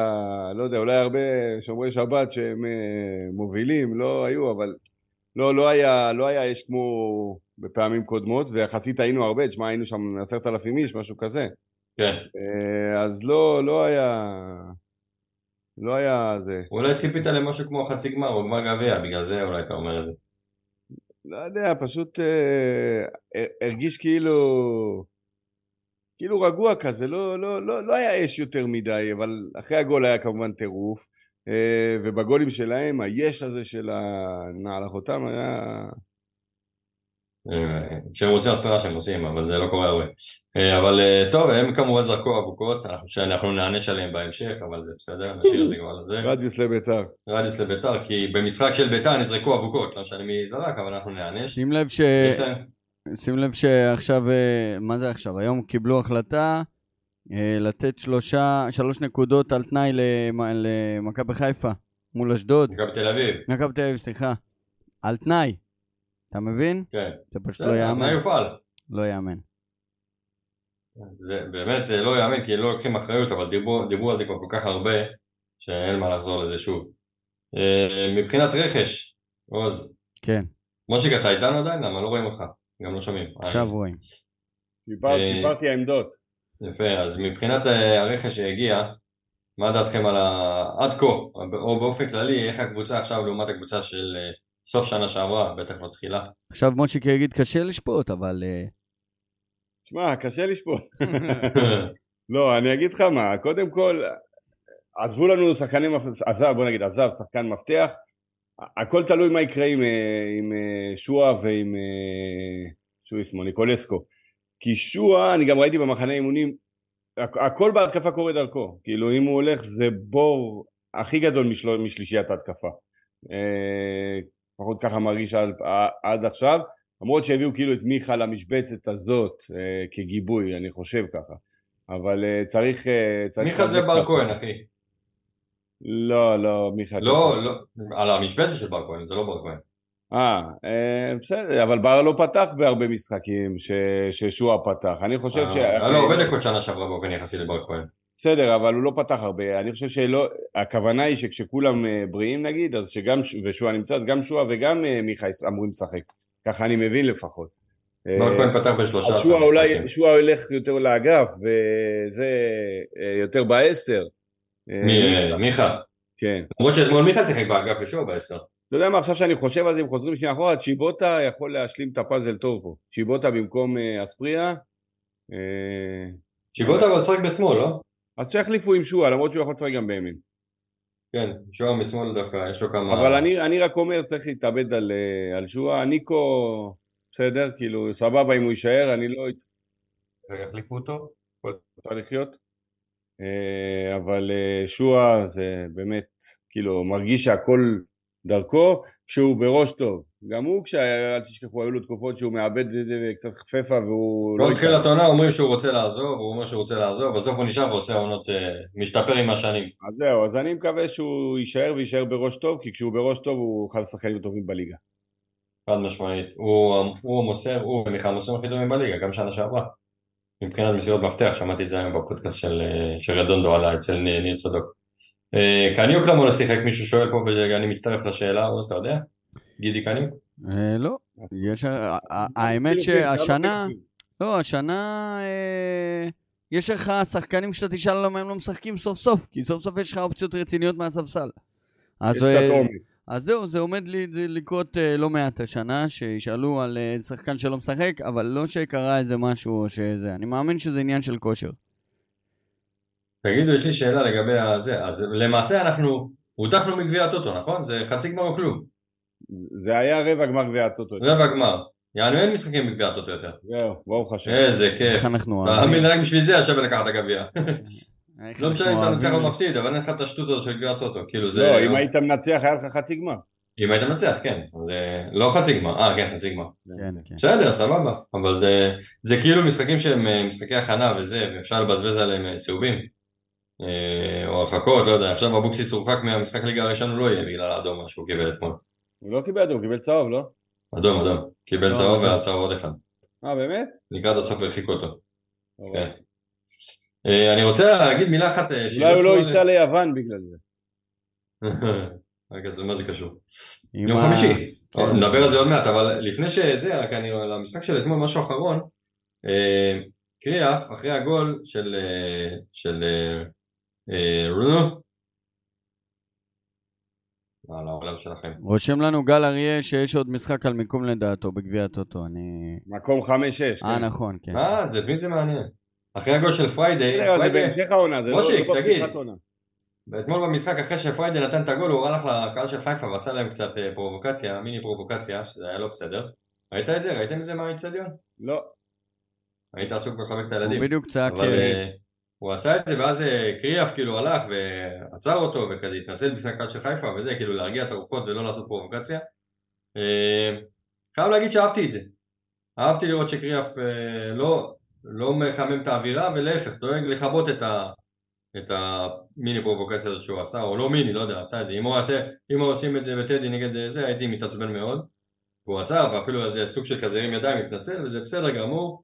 לא יודע, אולי הרבה שומרי שבת שהם אה, מובילים, לא היו, אבל לא, לא היה, לא היה אש כמו בפעמים קודמות, ויחסית היינו הרבה, תשמע, היינו שם עשרת אלפים איש, משהו כזה. כן. אה, אז לא, לא היה, לא היה זה. אולי ציפית למשהו כמו חצי גמר או גמר גביע, בגלל זה אולי אתה אומר את זה. לא יודע, פשוט אה, הרגיש כאילו, כאילו רגוע כזה, לא, לא, לא, לא היה אש יותר מדי, אבל אחרי הגול היה כמובן טירוף, אה, ובגולים שלהם, היש הזה של הנעל החותם היה... אה, כשהם רוצים הסתרה שהם עושים, אבל זה לא קורה הרבה. אה, אבל טוב, הם כמובן זרקו אבוקות, אנחנו- שאנחנו נענש עליהם בהמשך, אבל זה בסדר, נשאיר את זה כבר לזה. רדיוס לביתר. רדיוס לביתר, כי במשחק של ביתר נזרקו אבוקות, לא משנה מי זרק, אבל אנחנו נענש. שים לב ש... שים לב שעכשיו, אה, מה זה עכשיו? היום קיבלו החלטה אה, לתת שלושה, שלוש נקודות על תנאי למ- למכבי חיפה מול אשדוד. מכבי תל אביב, מכבי תל אביב, סליחה. על תנאי. אתה מבין? כן. זה פשוט לא יאמן. יופעל? לא יאמן. זה באמת, זה לא יאמן, כי לא לוקחים אחריות, אבל דיברו, דיברו על זה כבר כל כך הרבה, שאין מה לחזור לזה שוב. אה, מבחינת רכש, עוז, כן, מושיק אתה איתנו עדיין? למה לא רואים אותך? גם לא שומעים. עכשיו רואים. שיפר- שיפרתי העמדות. יפה, אז מבחינת אה, הרכש שהגיע, מה דעתכם על ה... עד כה, או באופן כללי, איך הקבוצה עכשיו לעומת הקבוצה של אה, סוף שנה שעברה, בטח לא תחילה. עכשיו מושיק יגיד קשה לשפוט, אבל... אה, שמע, קשה לשפוט. לא, אני אגיד לך מה, קודם כל, עזבו לנו שחקנים, עזב, בוא נגיד, עזב שחקן מפתח, הכל תלוי מה יקרה עם, אה, עם אה, שועה ועם אה, שויסמו, ניקולסקו. כי שועה, אני גם ראיתי במחנה אימונים, הכ- הכל בהתקפה קורה דרכו. כאילו, אם הוא הולך, זה בור הכי גדול משל, משלישיית ההתקפה. לפחות ככה מרגיש עד, עד עכשיו. למרות שהביאו כאילו את מיכה למשבצת הזאת כגיבוי, אני חושב ככה. אבל צריך... צריך מיכה זה בר כהן, אחי. לא, לא, מיכה. לא, לא, על המשבצת של בר כהן, זה לא בר כהן. אה, אה, בסדר, אבל בר לא פתח בהרבה משחקים ש- ששועה פתח. אני חושב ש... אה, היה לו הרבה דקות שנה שעברה באופן יחסי לבר כהן. בסדר, אבל הוא לא פתח הרבה. אני חושב שלא... הכוונה היא שכשכולם אה, בריאים נגיד, אז שגם... ש- ושועה נמצא, אז גם שועה וגם אה, מיכה אמורים לשחק. ככה אני מבין לפחות. בר אה, כהן פתח בשלושה עשרה שועה אולי, משחקים. שועה הולך יותר לאגף, וזה אה, יותר בעשר. אה, מי, אה, מיכה. כן. למרות שאתמול מיכה שיחק באגף ושועה בעשר. אתה יודע מה, עכשיו שאני חושב על זה, אם חוזרים שנייה אחורה, צ'יבוטה יכול להשלים את הפאזל טוב פה. צ'יבוטה במקום אה, אספריה. שיבוטה אבל משחק בשמאל, לא? אז שיחליפו עם שועה, למרות שהוא יכול לשחק גם בימין. כן, שועה משמאל דווקא, יש לו כמה... אבל אני, אני רק אומר, צריך להתאבד על, על שועה. ניקו, בסדר, כאילו, סבבה אם הוא יישאר, אני לא... יחליפו אותו, אפשר לחיות. אה, אבל אה, שועה זה באמת, כאילו, מרגיש שהכל דרכו, כשהוא בראש טוב. גם הוא, כשה- אל תשכחו, היו לו תקופות שהוא מאבד את זה וקצת חפפה והוא לא לא... תחילת העונה אומרים שהוא רוצה לעזוב, הוא אומר שהוא רוצה לעזוב, בסוף הוא נשאר ועושה עונות, אה, משתפר עם השנים. אז זהו, אז אני מקווה שהוא יישאר ויישאר בראש טוב, כי כשהוא בראש טוב הוא אחד השחקנים הטובים בליגה. חד משמעית. הוא, הוא מוסר, הוא ומיכל מוסרים הכי טובים בליגה, גם שנה שעברה. מבחינת מסירות מפתח, שמעתי את זה היום בפודקאסט של, אה, של רדונדו עלה אצל ניר צדוק. אה, קניוק למה לא שיחק? מישהו שואל פה ואני מצטרף לשאלה, עוז אתה יודע? גידי קניוק? אה, לא. יש... האמת כאילו, כן, שהשנה... כמה לא, השנה... יש לך שחקנים שאתה תשאל למה הם לא משחקים סוף סוף, כי סוף סוף יש לך אופציות רציניות מהספסל. אז, אז זהו, זה עומד לי זה לקרות אה, לא מעט השנה, שישאלו על אה, שחקן שלא משחק, אבל לא שקרה איזה משהו או שזה. אני מאמין שזה עניין של כושר. תגידו, יש לי שאלה לגבי הזה. אז למעשה אנחנו הודחנו מגביע הטוטו, נכון? זה חצי גמר או כלום. זה היה רבע גמר גביע הטוטו. רבע גמר. יענו אין משחקים בגביע הטוטו יותר. זהו, ברוך השם. איזה כיף. איך אנחנו תאמין, רק בשביל זה שווה לקחת את הגביע. לא משנה אם אתה מנצח או מפסיד, אבל אין לך את השטות הזאת של גביע הטוטו. כאילו זה... לא, אם היית מנצח היה לך חצי גמר. אם היית מנצח, כן. אז אה, לא חצי גמר, אה, כן, חצי גמר. כן, כן. בסדר, סבבה. אבל זה כאילו משחקים שהם אה, משחקי הכנה וזה, ואפשר לבזבז עליהם אה, צהובים. אה, או הרחקות, לא יודע. עכשיו אבוקסיס הורחק מהמשחק ליגה הראשון, הוא לא יהיה בגלל האדום שהוא קיבל אתמול. הוא לא קיבל אדום, הוא קיבל צהוב, לא? אדום, אדום. קיבל לא, צהוב אדום. והצהוב עוד אחד. אה, באמת? לקראת הסוף הרחיקו אותו. כן. אה, אני רוצה להגיד מילה אחת. אה, אולי הוא לא ייסע ליוון בגלל זה. רגע, זה מה זה קשור? יום חמישי, כן. נדבר על זה עוד מעט, אבל לפני שזה, רק אני על המשחק של אתמול, משהו אחרון, אה, קריאף, אחרי הגול של, אה, של אה, אה, רונו, על העולם שלכם. רושם לנו גל אריה שיש עוד משחק על מיקום לדעתו בגביע הטוטו, אני... מקום חמש-שש. אה, כן. נכון, כן. אה, זה מי זה מעניין. אחרי הגול של פריידיי, בסדר, זה בהמשך העונה, זה לא מושיק, לא תגיד. בפתיחת עונה. ואתמול במשחק אחרי שפריידי נתן את הגול הוא הלך לקהל של חיפה ועשה להם קצת אה, פרובוקציה, מיני פרובוקציה, שזה היה לא בסדר. ראית את זה? ראיתם את זה מהאיצטדיון? לא. היית עסוק בלחבק את הוא הילדים. בדיוק צעק... אבל אה, אה, הוא עשה את זה ואז קריאף כאילו הלך ועצר אותו וכזה התנצל בפני הקהל של חיפה וזה כאילו להרגיע את הרוחות ולא לעשות פרובוקציה. חייב להגיד שאהבתי את זה. אהבתי לראות שקריאף לא, לא מחמם את האווירה ולהפך דואג לכבות את, ה, את המיני פרובוקציה הזאת שהוא עשה או לא מיני לא יודע עשה את זה אם הוא עושה אם הוא עושים את זה בטדי נגד זה הייתי מתעצבן מאוד. והוא עצר ואפילו איזה סוג של כזה הרים ידיים מתנצל וזה בסדר גמור.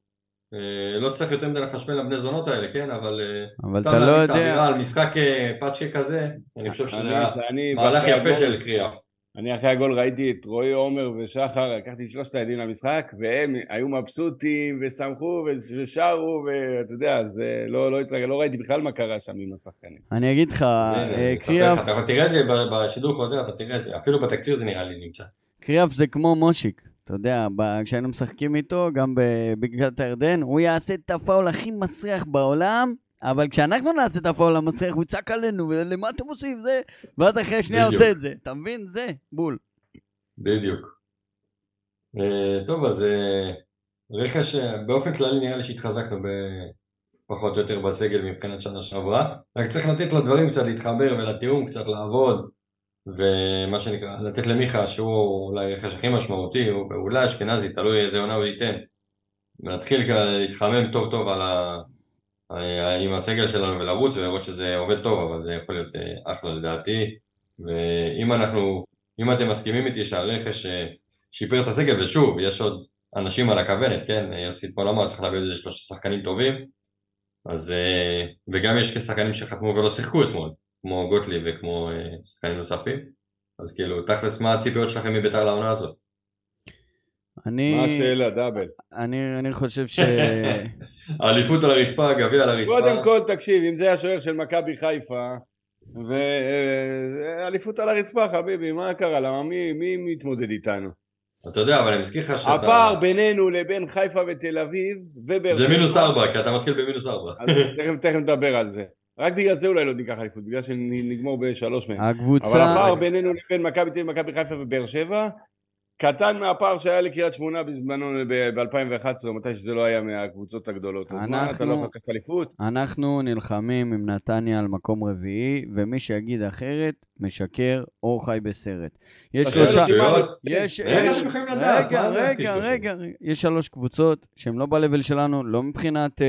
אה, לא צריך יותר מדי לחשמל לבני זונות האלה, כן? אבל, אה, אבל סתם אתה לא להביא את יודע... האווירה על משחק אה, פאצ'ה כזה, אני חושב שזה היה מהלך יפה של קריאף. אני אחרי הגול ראיתי את רועי עומר ושחר, לקחתי את שלושת הילדים למשחק, והם היו מבסוטים ושמחו ושרו, ואתה יודע, זה לא, לא, התרגל, לא ראיתי בכלל מה קרה שם עם השחקנים. אני אגיד לך, אה, קריאף, אבל תראה את זה בשידור חוזר, אתה תראה את זה, אפילו בתקציר זה נראה לי נמצא. קריאף זה כמו מושיק, אתה יודע, ב- כשהיינו משחקים איתו, גם בבקעת הירדן, הוא יעשה את הפאול הכי מסריח בעולם, אבל כשאנחנו נעשה את הפאול המסריח, הוא יצעק עלינו, למה אתם עושים זה? ואז אחרי שנייה. עושה את זה, אתה מבין? זה, בול. בדיוק. אה, טוב, אז אה, רכש, אה, באופן כללי נראה לי שהתחזקנו פחות או יותר בסגל מבחינת שנה שעברה, רק צריך לתת לדברים קצת להתחבר ולתיאום קצת לעבוד, ומה שנקרא, לתת למיכה שהוא אולי הרכש הכי משמעותי, הוא אולי אשכנזי, תלוי איזה עונה הוא ייתן, ולהתחיל להתחמם טוב טוב על ה... אה, עם הסגל שלנו ולרוץ ולראות שזה עובד טוב, אבל זה יכול להיות אה, אחלה לדעתי, ואם אנחנו, אם אתם מסכימים איתי שהרכש אה, שיפר את הסגל, ושוב, יש עוד אנשים על הכוונת, כן? יוסי אתמול אמר, צריך להביא איזה שלושה שחקנים טובים, אז, וגם יש שחקנים שחתמו ולא שיחקו אתמול, כמו גוטליב וכמו שחקנים נוספים, אז כאילו, תכלס, מה הציפיות שלכם מביתר לעונה הזאת? אני, מה השאלה, דאבל? אני, אני חושב ש... האליפות על הרצפה, הגביע על הרצפה. קודם כל, תקשיב, אם זה השוער של מכבי חיפה, ואליפות על הרצפה, חביבי, מה קרה? למה מי, מי מתמודד איתנו? אתה יודע, אבל אני מזכיר לך שאתה... הפער בינינו לבין חיפה ותל אביב ובאר זה מינוס ארבע, כי אתה מתחיל במינוס ארבע. אז תכף, תכף נדבר על זה. רק בגלל זה אולי לא ניקח אליפות, בגלל שנגמור בשלוש מהם. אבל הקבוצה... הפער בינינו לבין מכבי תל אביב, מכבי חיפה ובאר שבע קטן מהפער שהיה לקריית שמונה בזמנו ב-2011, או מתי שזה לא היה מהקבוצות הגדולות. אז מה, אתה אנחנו- לא לקחת אליפות? אנחנו נלחמים עם נתניה על מקום רביעי, ומי שיגיד אחרת, משקר או חי בסרט. יש שלושה... יש, יש? רגע, רגע? רגע, רגע, יש שלוש קבוצות שהן לא ב-level שלנו, לא מבחינת אה,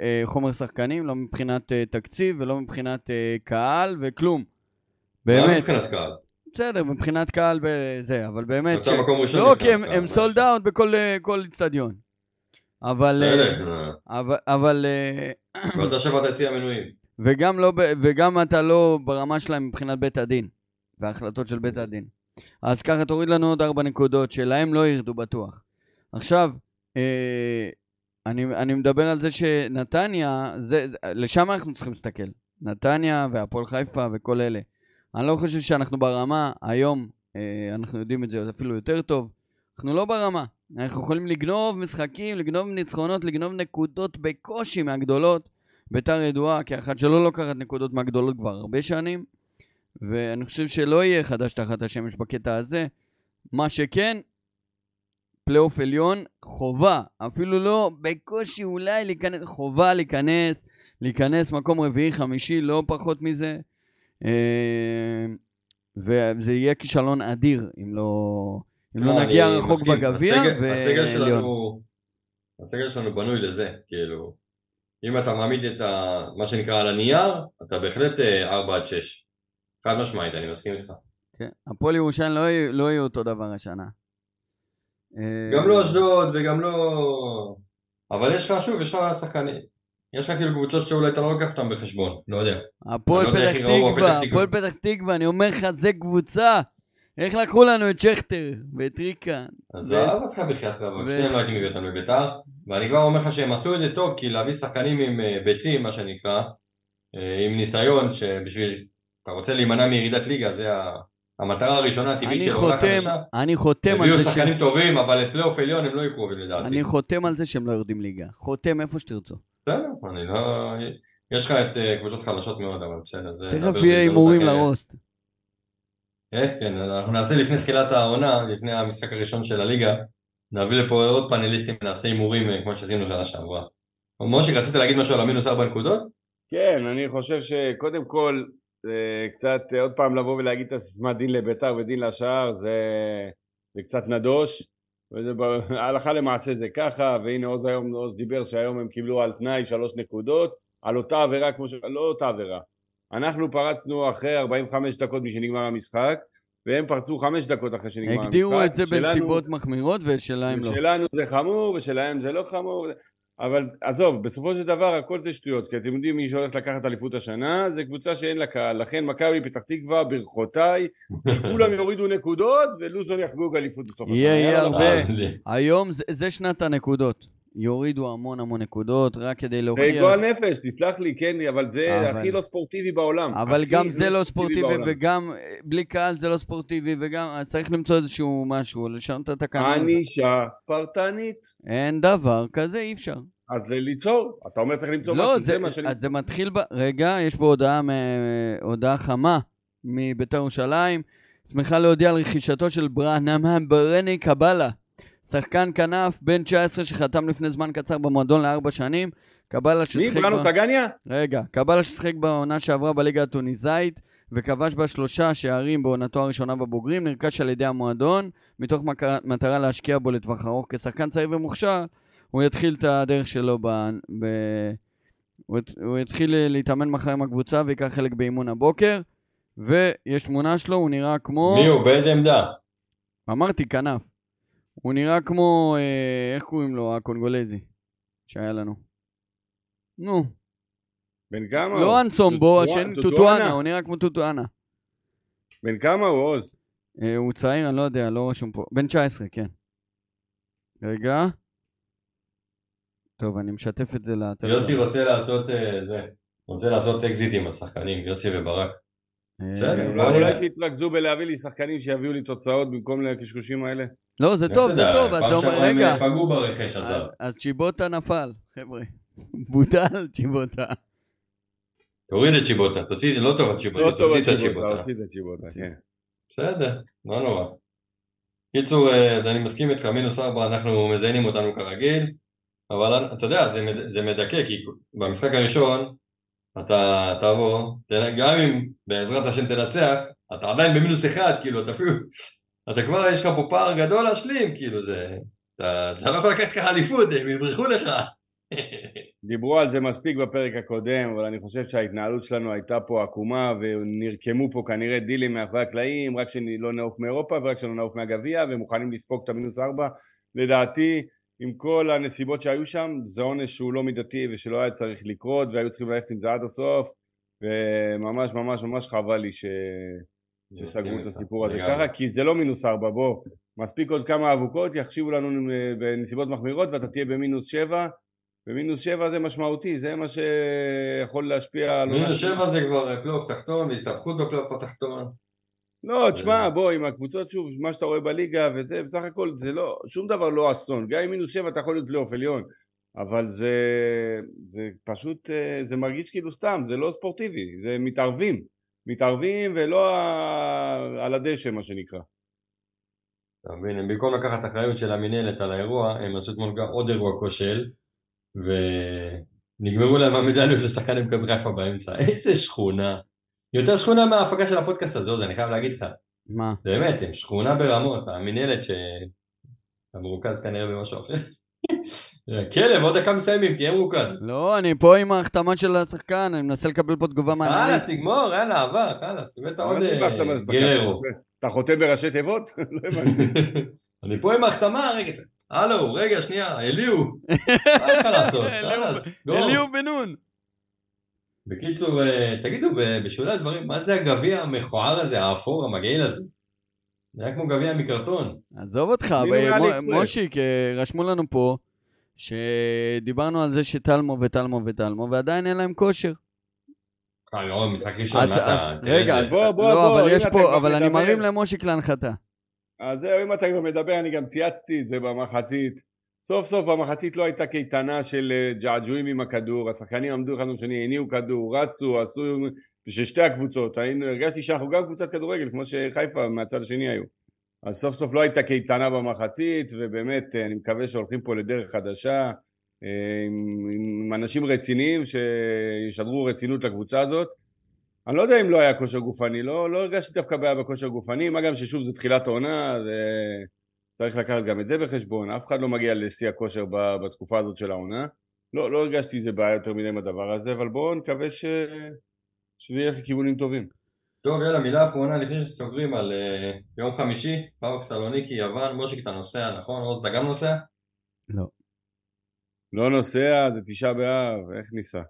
אה, חומר שחקנים, לא מבחינת אה, תקציב ולא מבחינת אה, קהל וכלום. מה באמת, מבחינת קהל? בסדר, מבחינת קהל וזה, אבל באמת, אתה מקום ראשון לא, כי הם- סולד? אאוט בכל אה, כל אצטדיון. אבל, אה, בסדר, נו. אבל, אבל, אה, ואתה שברת יציע מנויים. וגם, לא, וגם אתה לא ברמה שלהם מבחינת בית הדין, וההחלטות של בית הדין. אז ככה תוריד לנו עוד ארבע נקודות, שלהם לא ירדו בטוח. עכשיו, אה, אני, אני מדבר על זה שנתניה, זה, זה, לשם אנחנו צריכים להסתכל. נתניה והפועל חיפה וכל אלה. אני לא חושב שאנחנו ברמה, היום, אה, אנחנו יודעים את זה אפילו יותר טוב, אנחנו לא ברמה. אנחנו יכולים לגנוב משחקים, לגנוב ניצחונות, לגנוב נקודות בקושי מהגדולות. ביתר ידועה כאחת שלא לוקחת נקודות מהגדולות כבר הרבה שנים, ואני חושב שלא יהיה חדש תחת השמש בקטע הזה. מה שכן, פלייאוף עליון, חובה, אפילו לא בקושי אולי להיכנס, חובה להיכנס, להיכנס מקום רביעי, חמישי, לא פחות מזה. אה, וזה יהיה כישלון אדיר אם לא, אם לא לא, נגיע רחוק. בגביע הסגל-. שלנו, הסגל שלנו בנוי לזה, כאילו, אם אתה מעמיד את ה, מה שנקרא על הנייר, אתה בהחלט 4 עד 6. חד משמעית, אני מסכים איתך. כן. הפועל ירושלים לא לא יהיו אותו דבר השנה. אה, גם לא אשדוד וגם לא... אבל יש לך, שוב, יש לך שחקנים, יש לך כאילו קבוצות שאולי אתה לא לוקח אותן בחשבון, לא יודע. הפועל לא פתח תקווה, הפועל פתח תקווה, אני אומר לך, זה קבוצה. איך לקחו לנו את שכטר ואת ו- עזוב אותך בחייאת רבאק, שניהם לא הייתי מביא אותם לביתר, ואני כבר אומר לך שהם עשו את זה טוב, כי להביא שחקנים עם אה, ביצים, מה שנקרא, אה, עם ניסיון, שבשביל, אתה רוצה להימנע מירידת ליגה, זה המטרה הראשונה הטבעית של עונה חדשה. אני חותם על הביאו זה שחקנים ש... טובים, אבל לפלייאוף עליון הם לא יהיו קרובים לדעתי. אני חותם על זה שהם לא יורדים ליגה. חותם איפה שתרצו. בסדר, אני לא... יש לך את אה, קבוצות חלשות מאוד, אבל בסדר. זה תכף יהיה הימורים. לרוסט. איך כן, אנחנו נעשה לפני תחילת העונה, לפני המשחק הראשון של הליגה, נביא לפה עוד פאנליסטים ונעשה הימורים אה, כמו שעשינו שנה שעברה. משה, רצית להגיד משהו על המינוס ארבע נקודות? כן, אני חושב שקודם כל, זה קצת, אה, עוד פעם לבוא ולהגיד את הסיסמה דין לביתר ודין לשער, זה, זה קצת נדוש, הלכה למעשה זה ככה, והנה עוז היום, עוז דיבר שהיום הם קיבלו על תנאי שלוש נקודות, על אותה עבירה כמו ש... לא אותה עבירה. אנחנו פרצנו אחרי 45 דקות משנגמר המשחק, והם פרצו חמש דקות אחרי שנגמר המשחק. הגדירו את זה שלנו- בנסיבות מחמירות ושלהם לא. שלנו זה חמור ושלהם זה לא חמור אבל עזוב בסופו של דבר הכל זה שטויות כי אתם יודעים מי שהולך לקחת אליפות השנה זה קבוצה שאין לה קהל לכן מכבי פתח תקווה ברכותיי כולם יורידו נקודות ולוזון יחגוג אליפות בסוף השנה יהיה, הרבה. היום זה- זה שנת הנקודות. יורידו המון המון נקודות רק כדי זה להוכיח. גועל נפש תסלח לי כן אבל זה אבל- הכי לא ספורטיבי בעולם אבל גם זה לא ספורטיבי בעולם. וגם אה, בלי קהל זה לא ספורטיבי וגם צריך למצוא איזשהו משהו, לשנות את התקנון. הזה. ענישה פרטנית אין דבר כזה, אי אפשר. אז ליצור אתה אומר צריך למצוא לא, משהו זה, זה מה שאני אז זה מתחיל ב... רגע, יש פה הודעה, מ... הודעה חמה מביתר ירושלים. שמחה להודיע על רכישתו של ברנמן ברני קבלה. שחקן כנף, בן 19 שחתם לפני זמן קצר במועדון לארבע שנים. קבלה מי ששיחק... בראנו ב- טגניה? רגע, קבלה ששיחק בעונה שעברה בליגה הטוניסאית וכבש בה שלושה שערים בעונתו הראשונה בבוגרים, נרכש על ידי המועדון מתוך מק- מטרה להשקיע בו לטווח ארוך. כשחקן צעיר ומוכשר, הוא יתחיל את הדרך שלו ב... ב... הוא, ית... הוא יתחיל להתאמן מחר עם הקבוצה ויקח חלק באימון הבוקר ויש תמונה שלו, הוא נראה כמו... מי הוא? באיזה עמדה? אמרתי כנף. הוא נראה כמו... אה, איך קוראים לו? הקונגולזי שהיה לנו. נו. בן כמה הוא? לא אנסומבו? השני, טוטואנה, הוא נראה כמו טוטואנה. בן כמה הוא עוז? אה, הוא צעיר, אני לא יודע, לא רשום פה. בן 19, כן. רגע. טוב, אני משתף את זה לטלפון. יוסי רוצה לעשות אה, זה, רוצה לעשות אקזיט עם השחקנים, יוסי וברק. אה, בסדר, אולי לא אולי. שיתרכזו בלהביא לי שחקנים שיביאו לי תוצאות במקום לקשקושים האלה. לא, זה טוב, זה טוב, אז זה אומר, רגע. אה, פגעו ברכש הזה. אז צ'יבוטה נפל, חבר'ה. בוטל צ'יבוטה. תוריד את צ'יבוטה, תוציא, לא טוב הצ'יבוטה, לא תוציא את הצ'יבוטה, את. כן. בסדר, לא נורא. קיצור, אה, אני מסכים איתך, מינוס ארבע, אנחנו מזיינים אותנו כרגיל, אבל אתה יודע, זה מדכא, כי במשחק הראשון, אתה תבוא, גם אם בעזרת השם תנצח, אתה עדיין במינוס אחד, כאילו, אתה אפילו, אתה כבר, יש לך פה פער גדול להשלים, כאילו, זה, אתה, אתה לא יכול לקחת ככה אליפות, הם יברחו לך. דיברו על זה מספיק בפרק הקודם, אבל אני חושב שההתנהלות שלנו הייתה פה עקומה ונרקמו פה כנראה דילים מאחורי הקלעים, רק שלא נעוף מאירופה ורק שלא נעוף מהגביע ומוכנים לספוג את המינוס ארבע. לדעתי, עם כל הנסיבות שהיו שם, זה עונש שהוא לא מידתי ושלא היה צריך לקרות והיו צריכים ללכת עם זה עד הסוף וממש ממש ממש חבל לי ש... שסגרו את הסיפור הזה. ככה, כי זה לא מינוס ארבע, בוא, מספיק עוד כמה אבוקות, יחשיבו לנו אה, בנסיבות מחמירות ואתה תהיה במינוס שבע ומינוס שבע זה משמעותי, זה מה שיכול להשפיע על... מינוס. שבע זה כבר פלייאוף תחתון, והסתבכות בפלייאוף התחתון. לא, תשמע, בוא, עם הקבוצות, שוב, מה שאתה רואה בליגה וזה, בסך הכל זה לא, שום דבר לא אסון. גם עם מינוס שבע אתה יכול להיות פלייאוף עליון, אבל זה, זה פשוט, אה, זה מרגיש כאילו סתם, זה לא ספורטיבי, זה מתערבים. מתערבים ולא על הדשא, מה שנקרא. אתה מבין, הם במקום לקחת אחריות של המינהלת על האירוע, הם עשו אתמול עוד אירוע כושל, ונגמרו להם המדליות לשחקני מכבי חיפה באמצע. איזה שכונה. יותר שכונה מההפקה של הפודקאסט הזה, עוז, אני חייב להגיד לך. מה? באמת, הם שכונה ברמות. אתה מרוכז כנראה במשהו אחר. כלב, עוד דקה מסיימים, תהיה מרוכז. לא, אני פה עם ההחתמה של השחקן, אני מנסה לקבל פה תגובה חלאס, מהאנליסט. תגמור, יאללה, עבר, חלאס, הבאת עוד אה, גררו. אתה חותם בראשי תיבות? לא. אני פה עם ההחתמה, רגע, הלו, רגע, שנייה, אליהו, מה יש לך לעשות? חלאס, סגור. אליהו בן נון. בקיצור, אה, תגידו, ב- בשולי הדברים, מה זה הגביע המכוער הזה, האפור, המגעיל הזה? זה היה כמו גביע מקרטון. עזוב אותך, אקספרס. מושיק, אה, רשמו לנו פה שדיברנו על זה שטלמו וטלמו וטלמו, ועדיין אין להם כושר. אה, לא, משחק ראשון, אתה... רגע, בוא, בוא, לא, בוא, אבל יש פה, אבל אני מרים למושיק להנחתה. אז זהו, אם אתה כבר מדבר, אני גם צייצתי את זה במחצית. סוף סוף במחצית לא הייתה קייטנה של אה, ג'עג'ועים עם הכדור, השחקנים עמדו אחד לשני, הניעו כדור, רצו, עשו, בשביל שתי הקבוצות, היינו, הרגשתי שאנחנו גם קבוצת כדורגל, כמו שחיפה מהצד השני היו. אז סוף סוף לא הייתה קייטנה במחצית, ובאמת, אה, אני מקווה שהולכים פה לדרך חדשה, אה, עם, עם אנשים רציניים שישדרו רצינות לקבוצה הזאת. אני לא יודע אם לא היה כושר גופני, לא, לא הרגשתי דווקא בעיה בכושר גופני, מה גם ששוב זה תחילת העונה, וצריך לקחת גם את זה בחשבון, אף אחד לא מגיע לשיא הכושר ב- בתקופה הזאת של העונה. לא, לא הרגשתי איזה בעיה יותר מדי עם הדבר הזה, אבל בואו נקווה ש... שזה ילך לכיוונים טובים. טוב, יאללה, מילה אחרונה לפני שסוגרים על אה, יום חמישי, פאוק סלוניקי, יוון, מושיק, אתה נוסע, נכון? עוז, אתה גם נוסע? לא. לא נוסע, זה תשעה באב, איך ניסע?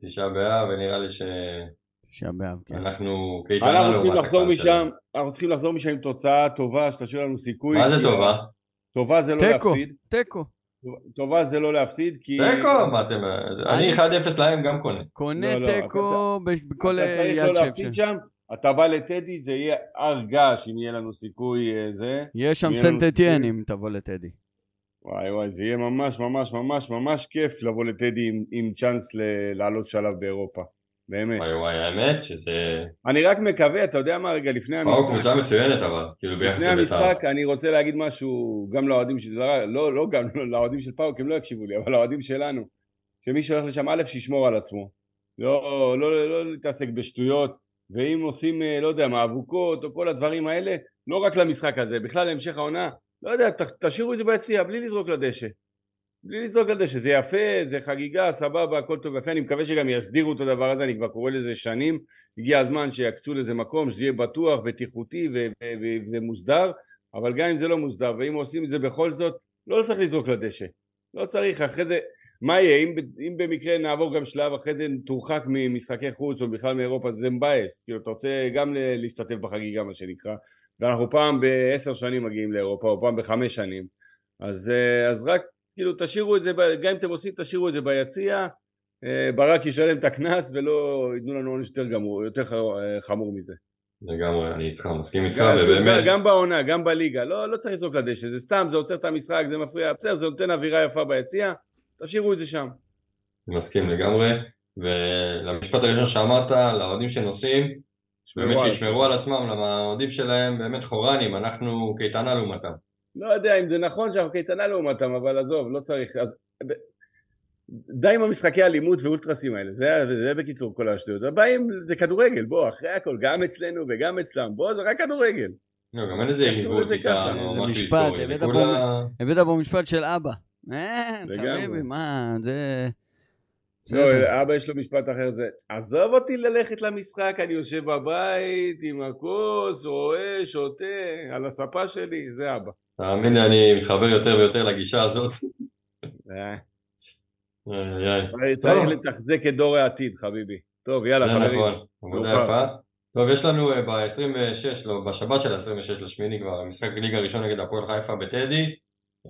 תשעה באב, ונראה לי תשעה באב, כן. שאנחנו קייטנה אנחנו צריכים לעומת לחזור משם. אנחנו צריכים לחזור משם עם תוצאה טובה, שתשאיר לנו סיכוי. מה זה טובה? טובה זה לא להפסיד. תיקו. טובה זה לא להפסיד, כי... תיקו, מה אתם... אני 1-0 להם גם קונה. קונה לא, לא, תיקו בכל אתה צריך יד לא שם, אתה בא לטדי, זה יהיה הר געש אם יהיה לנו סיכוי אה, זה. יש שם סנטטיאן. אם תבוא לטדי. וואי וואי, זה יהיה ממש ממש ממש ממש כיף לבוא לטדי עם, עם צ'אנס ל- לעלות שלב באירופה. באמת. וואי וואי, האמת שזה... אני רק מקווה, אתה יודע מה, רגע, לפני המשחק, קבוצה מצוינת אבל, כאילו ביחס לפני לבית"ר. המשחק אני רוצה להגיד משהו גם לאוהדים של... לא, לא גם לאוהדים של פאוק, הם לא יקשיבו לי, אבל לאוהדים שלנו. שמי שהולך לשם, א', שישמור על עצמו. לא, לא, לא להתעסק בשטויות, ואם עושים, אה, לא יודע, מאבוקות או כל הדברים האלה, לא רק למשחק הזה, בכלל להמשך העונה, לא יודע, ת, תשאירו את זה ביציע, בלי לזרוק לדשא. בלי לזרוק לדשא, זה יפה, זה חגיגה, סבבה, הכל טוב ויפה, אני מקווה שגם יסדירו את הדבר הזה, אני כבר קורא לזה שנים, הגיע הזמן שיקצו לזה מקום, שזה יהיה בטוח, בטיחותי ו- ו- ו- וזה מוסדר, אבל גם אם זה לא מוסדר, ואם עושים את זה בכל זאת, לא צריך לזרוק לדשא. לא צריך, אחרי זה, מה יהיה, אם, אם במקרה נעבור גם שלב, אחרי זה תורחק ממשחקי חוץ או בכלל מאירופה, זה מבאס, כאילו אתה רוצה גם להשתתף בחגיגה מה שנקרא, ואנחנו פעם בעשר שנים מגיעים לאירופה, או פעם בחמש שנים, אז, אה, אז רק כאילו תשאירו את זה, גם אם אתם עושים תשאירו את זה ביציע, אה, ברק ישלם את הקנס ולא ייתנו לנו עונש יותר גמור, יותר אה, חמור מזה. לגמרי, אני איתך, מסכים איתך, ובאמת, גם בעונה, גם בליגה, לא, לא צריך לזרוק לדשא, זה סתם, זה עוצר את המשחק, זה מפריע, בסדר, זה נותן אווירה יפה ביציע, תשאירו את זה שם. מסכים לגמרי, ולמשפט הראשון שאמרת, לאוהדים שנוסעים, באמת שישמרו על עצמם, למה האוהדים שלהם באמת חורנים, אנחנו קייטנה לעומתם. לא יודע אם זה נכון שאנחנו קייטנה לעומתם, אבל עזוב, לא צריך. אז... די עם המשחקי אלימות ואולטרסים האלה, זה, זה בקיצור כל השטויות. הבאים זה כדורגל, בוא, אחרי הכל, גם אצלנו וגם אצלם, בוא, זה רק כדורגל. לא, גם אין איזה יריבות איתם, או זה משהו היסטורי, זה הבאת כולה... הבאת פה משפט של אבא. אה. חביבי, מה, זה... לא. אבא יש לו משפט אחר, זה עזוב אותי ללכת למשחק, אני יושב בבית עם הכוס, רואה, שותה, על הספה שלי, זה אבא. תאמין לי, אני מתחבר יותר ויותר לגישה הזאת. אה. צריך. לתחזק את דור העתיד, חביבי. טוב, יאללה, חברים. נכון, עבודה. יפה. טוב, יש לנו ב-26, לא, בשבת של ה-26 לשמיני כבר, משחק ליגה ראשון נגד הפועל חיפה בטדי.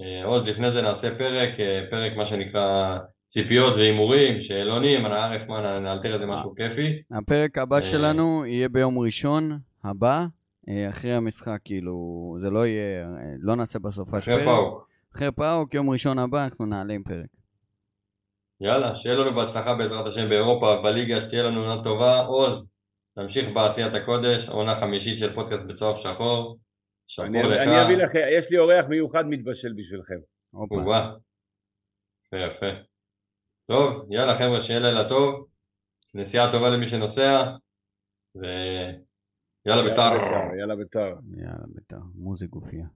אה, עוז, לפני זה נעשה פרק, אה, פרק מה שנקרא ציפיות והימורים, שאלונים, אנא ערף מה, נאלתר איזה משהו כיפי. הפרק הבא אה. שלנו יהיה ביום ראשון הבא, אה, אחרי המשחק, כאילו, זה לא יהיה, אה, לא נעשה בסוף אחרי פאוק. אחרי פאוק, יום ראשון הבא אנחנו נעלה עם פרק. יאללה, שיהיה לנו בהצלחה בעזרת השם באירופה, בליגה, שתהיה לנו עונה טובה. עוז, תמשיך בעשיית הקודש, עונה חמישית של פודקאסט בצהוב שחור. שאפו אני לך. אני אביא לכם, יש לי אורח מיוחד מתבשל בשבילכם. הופה. יפה יפה. טוב, יאללה חבר'ה, שיהיה לילה טוב. נסיעה טובה למי שנוסע. ויאללה בית"ר. יאללה בית"ר. יאללה, בית"ר, מוזי גופייה.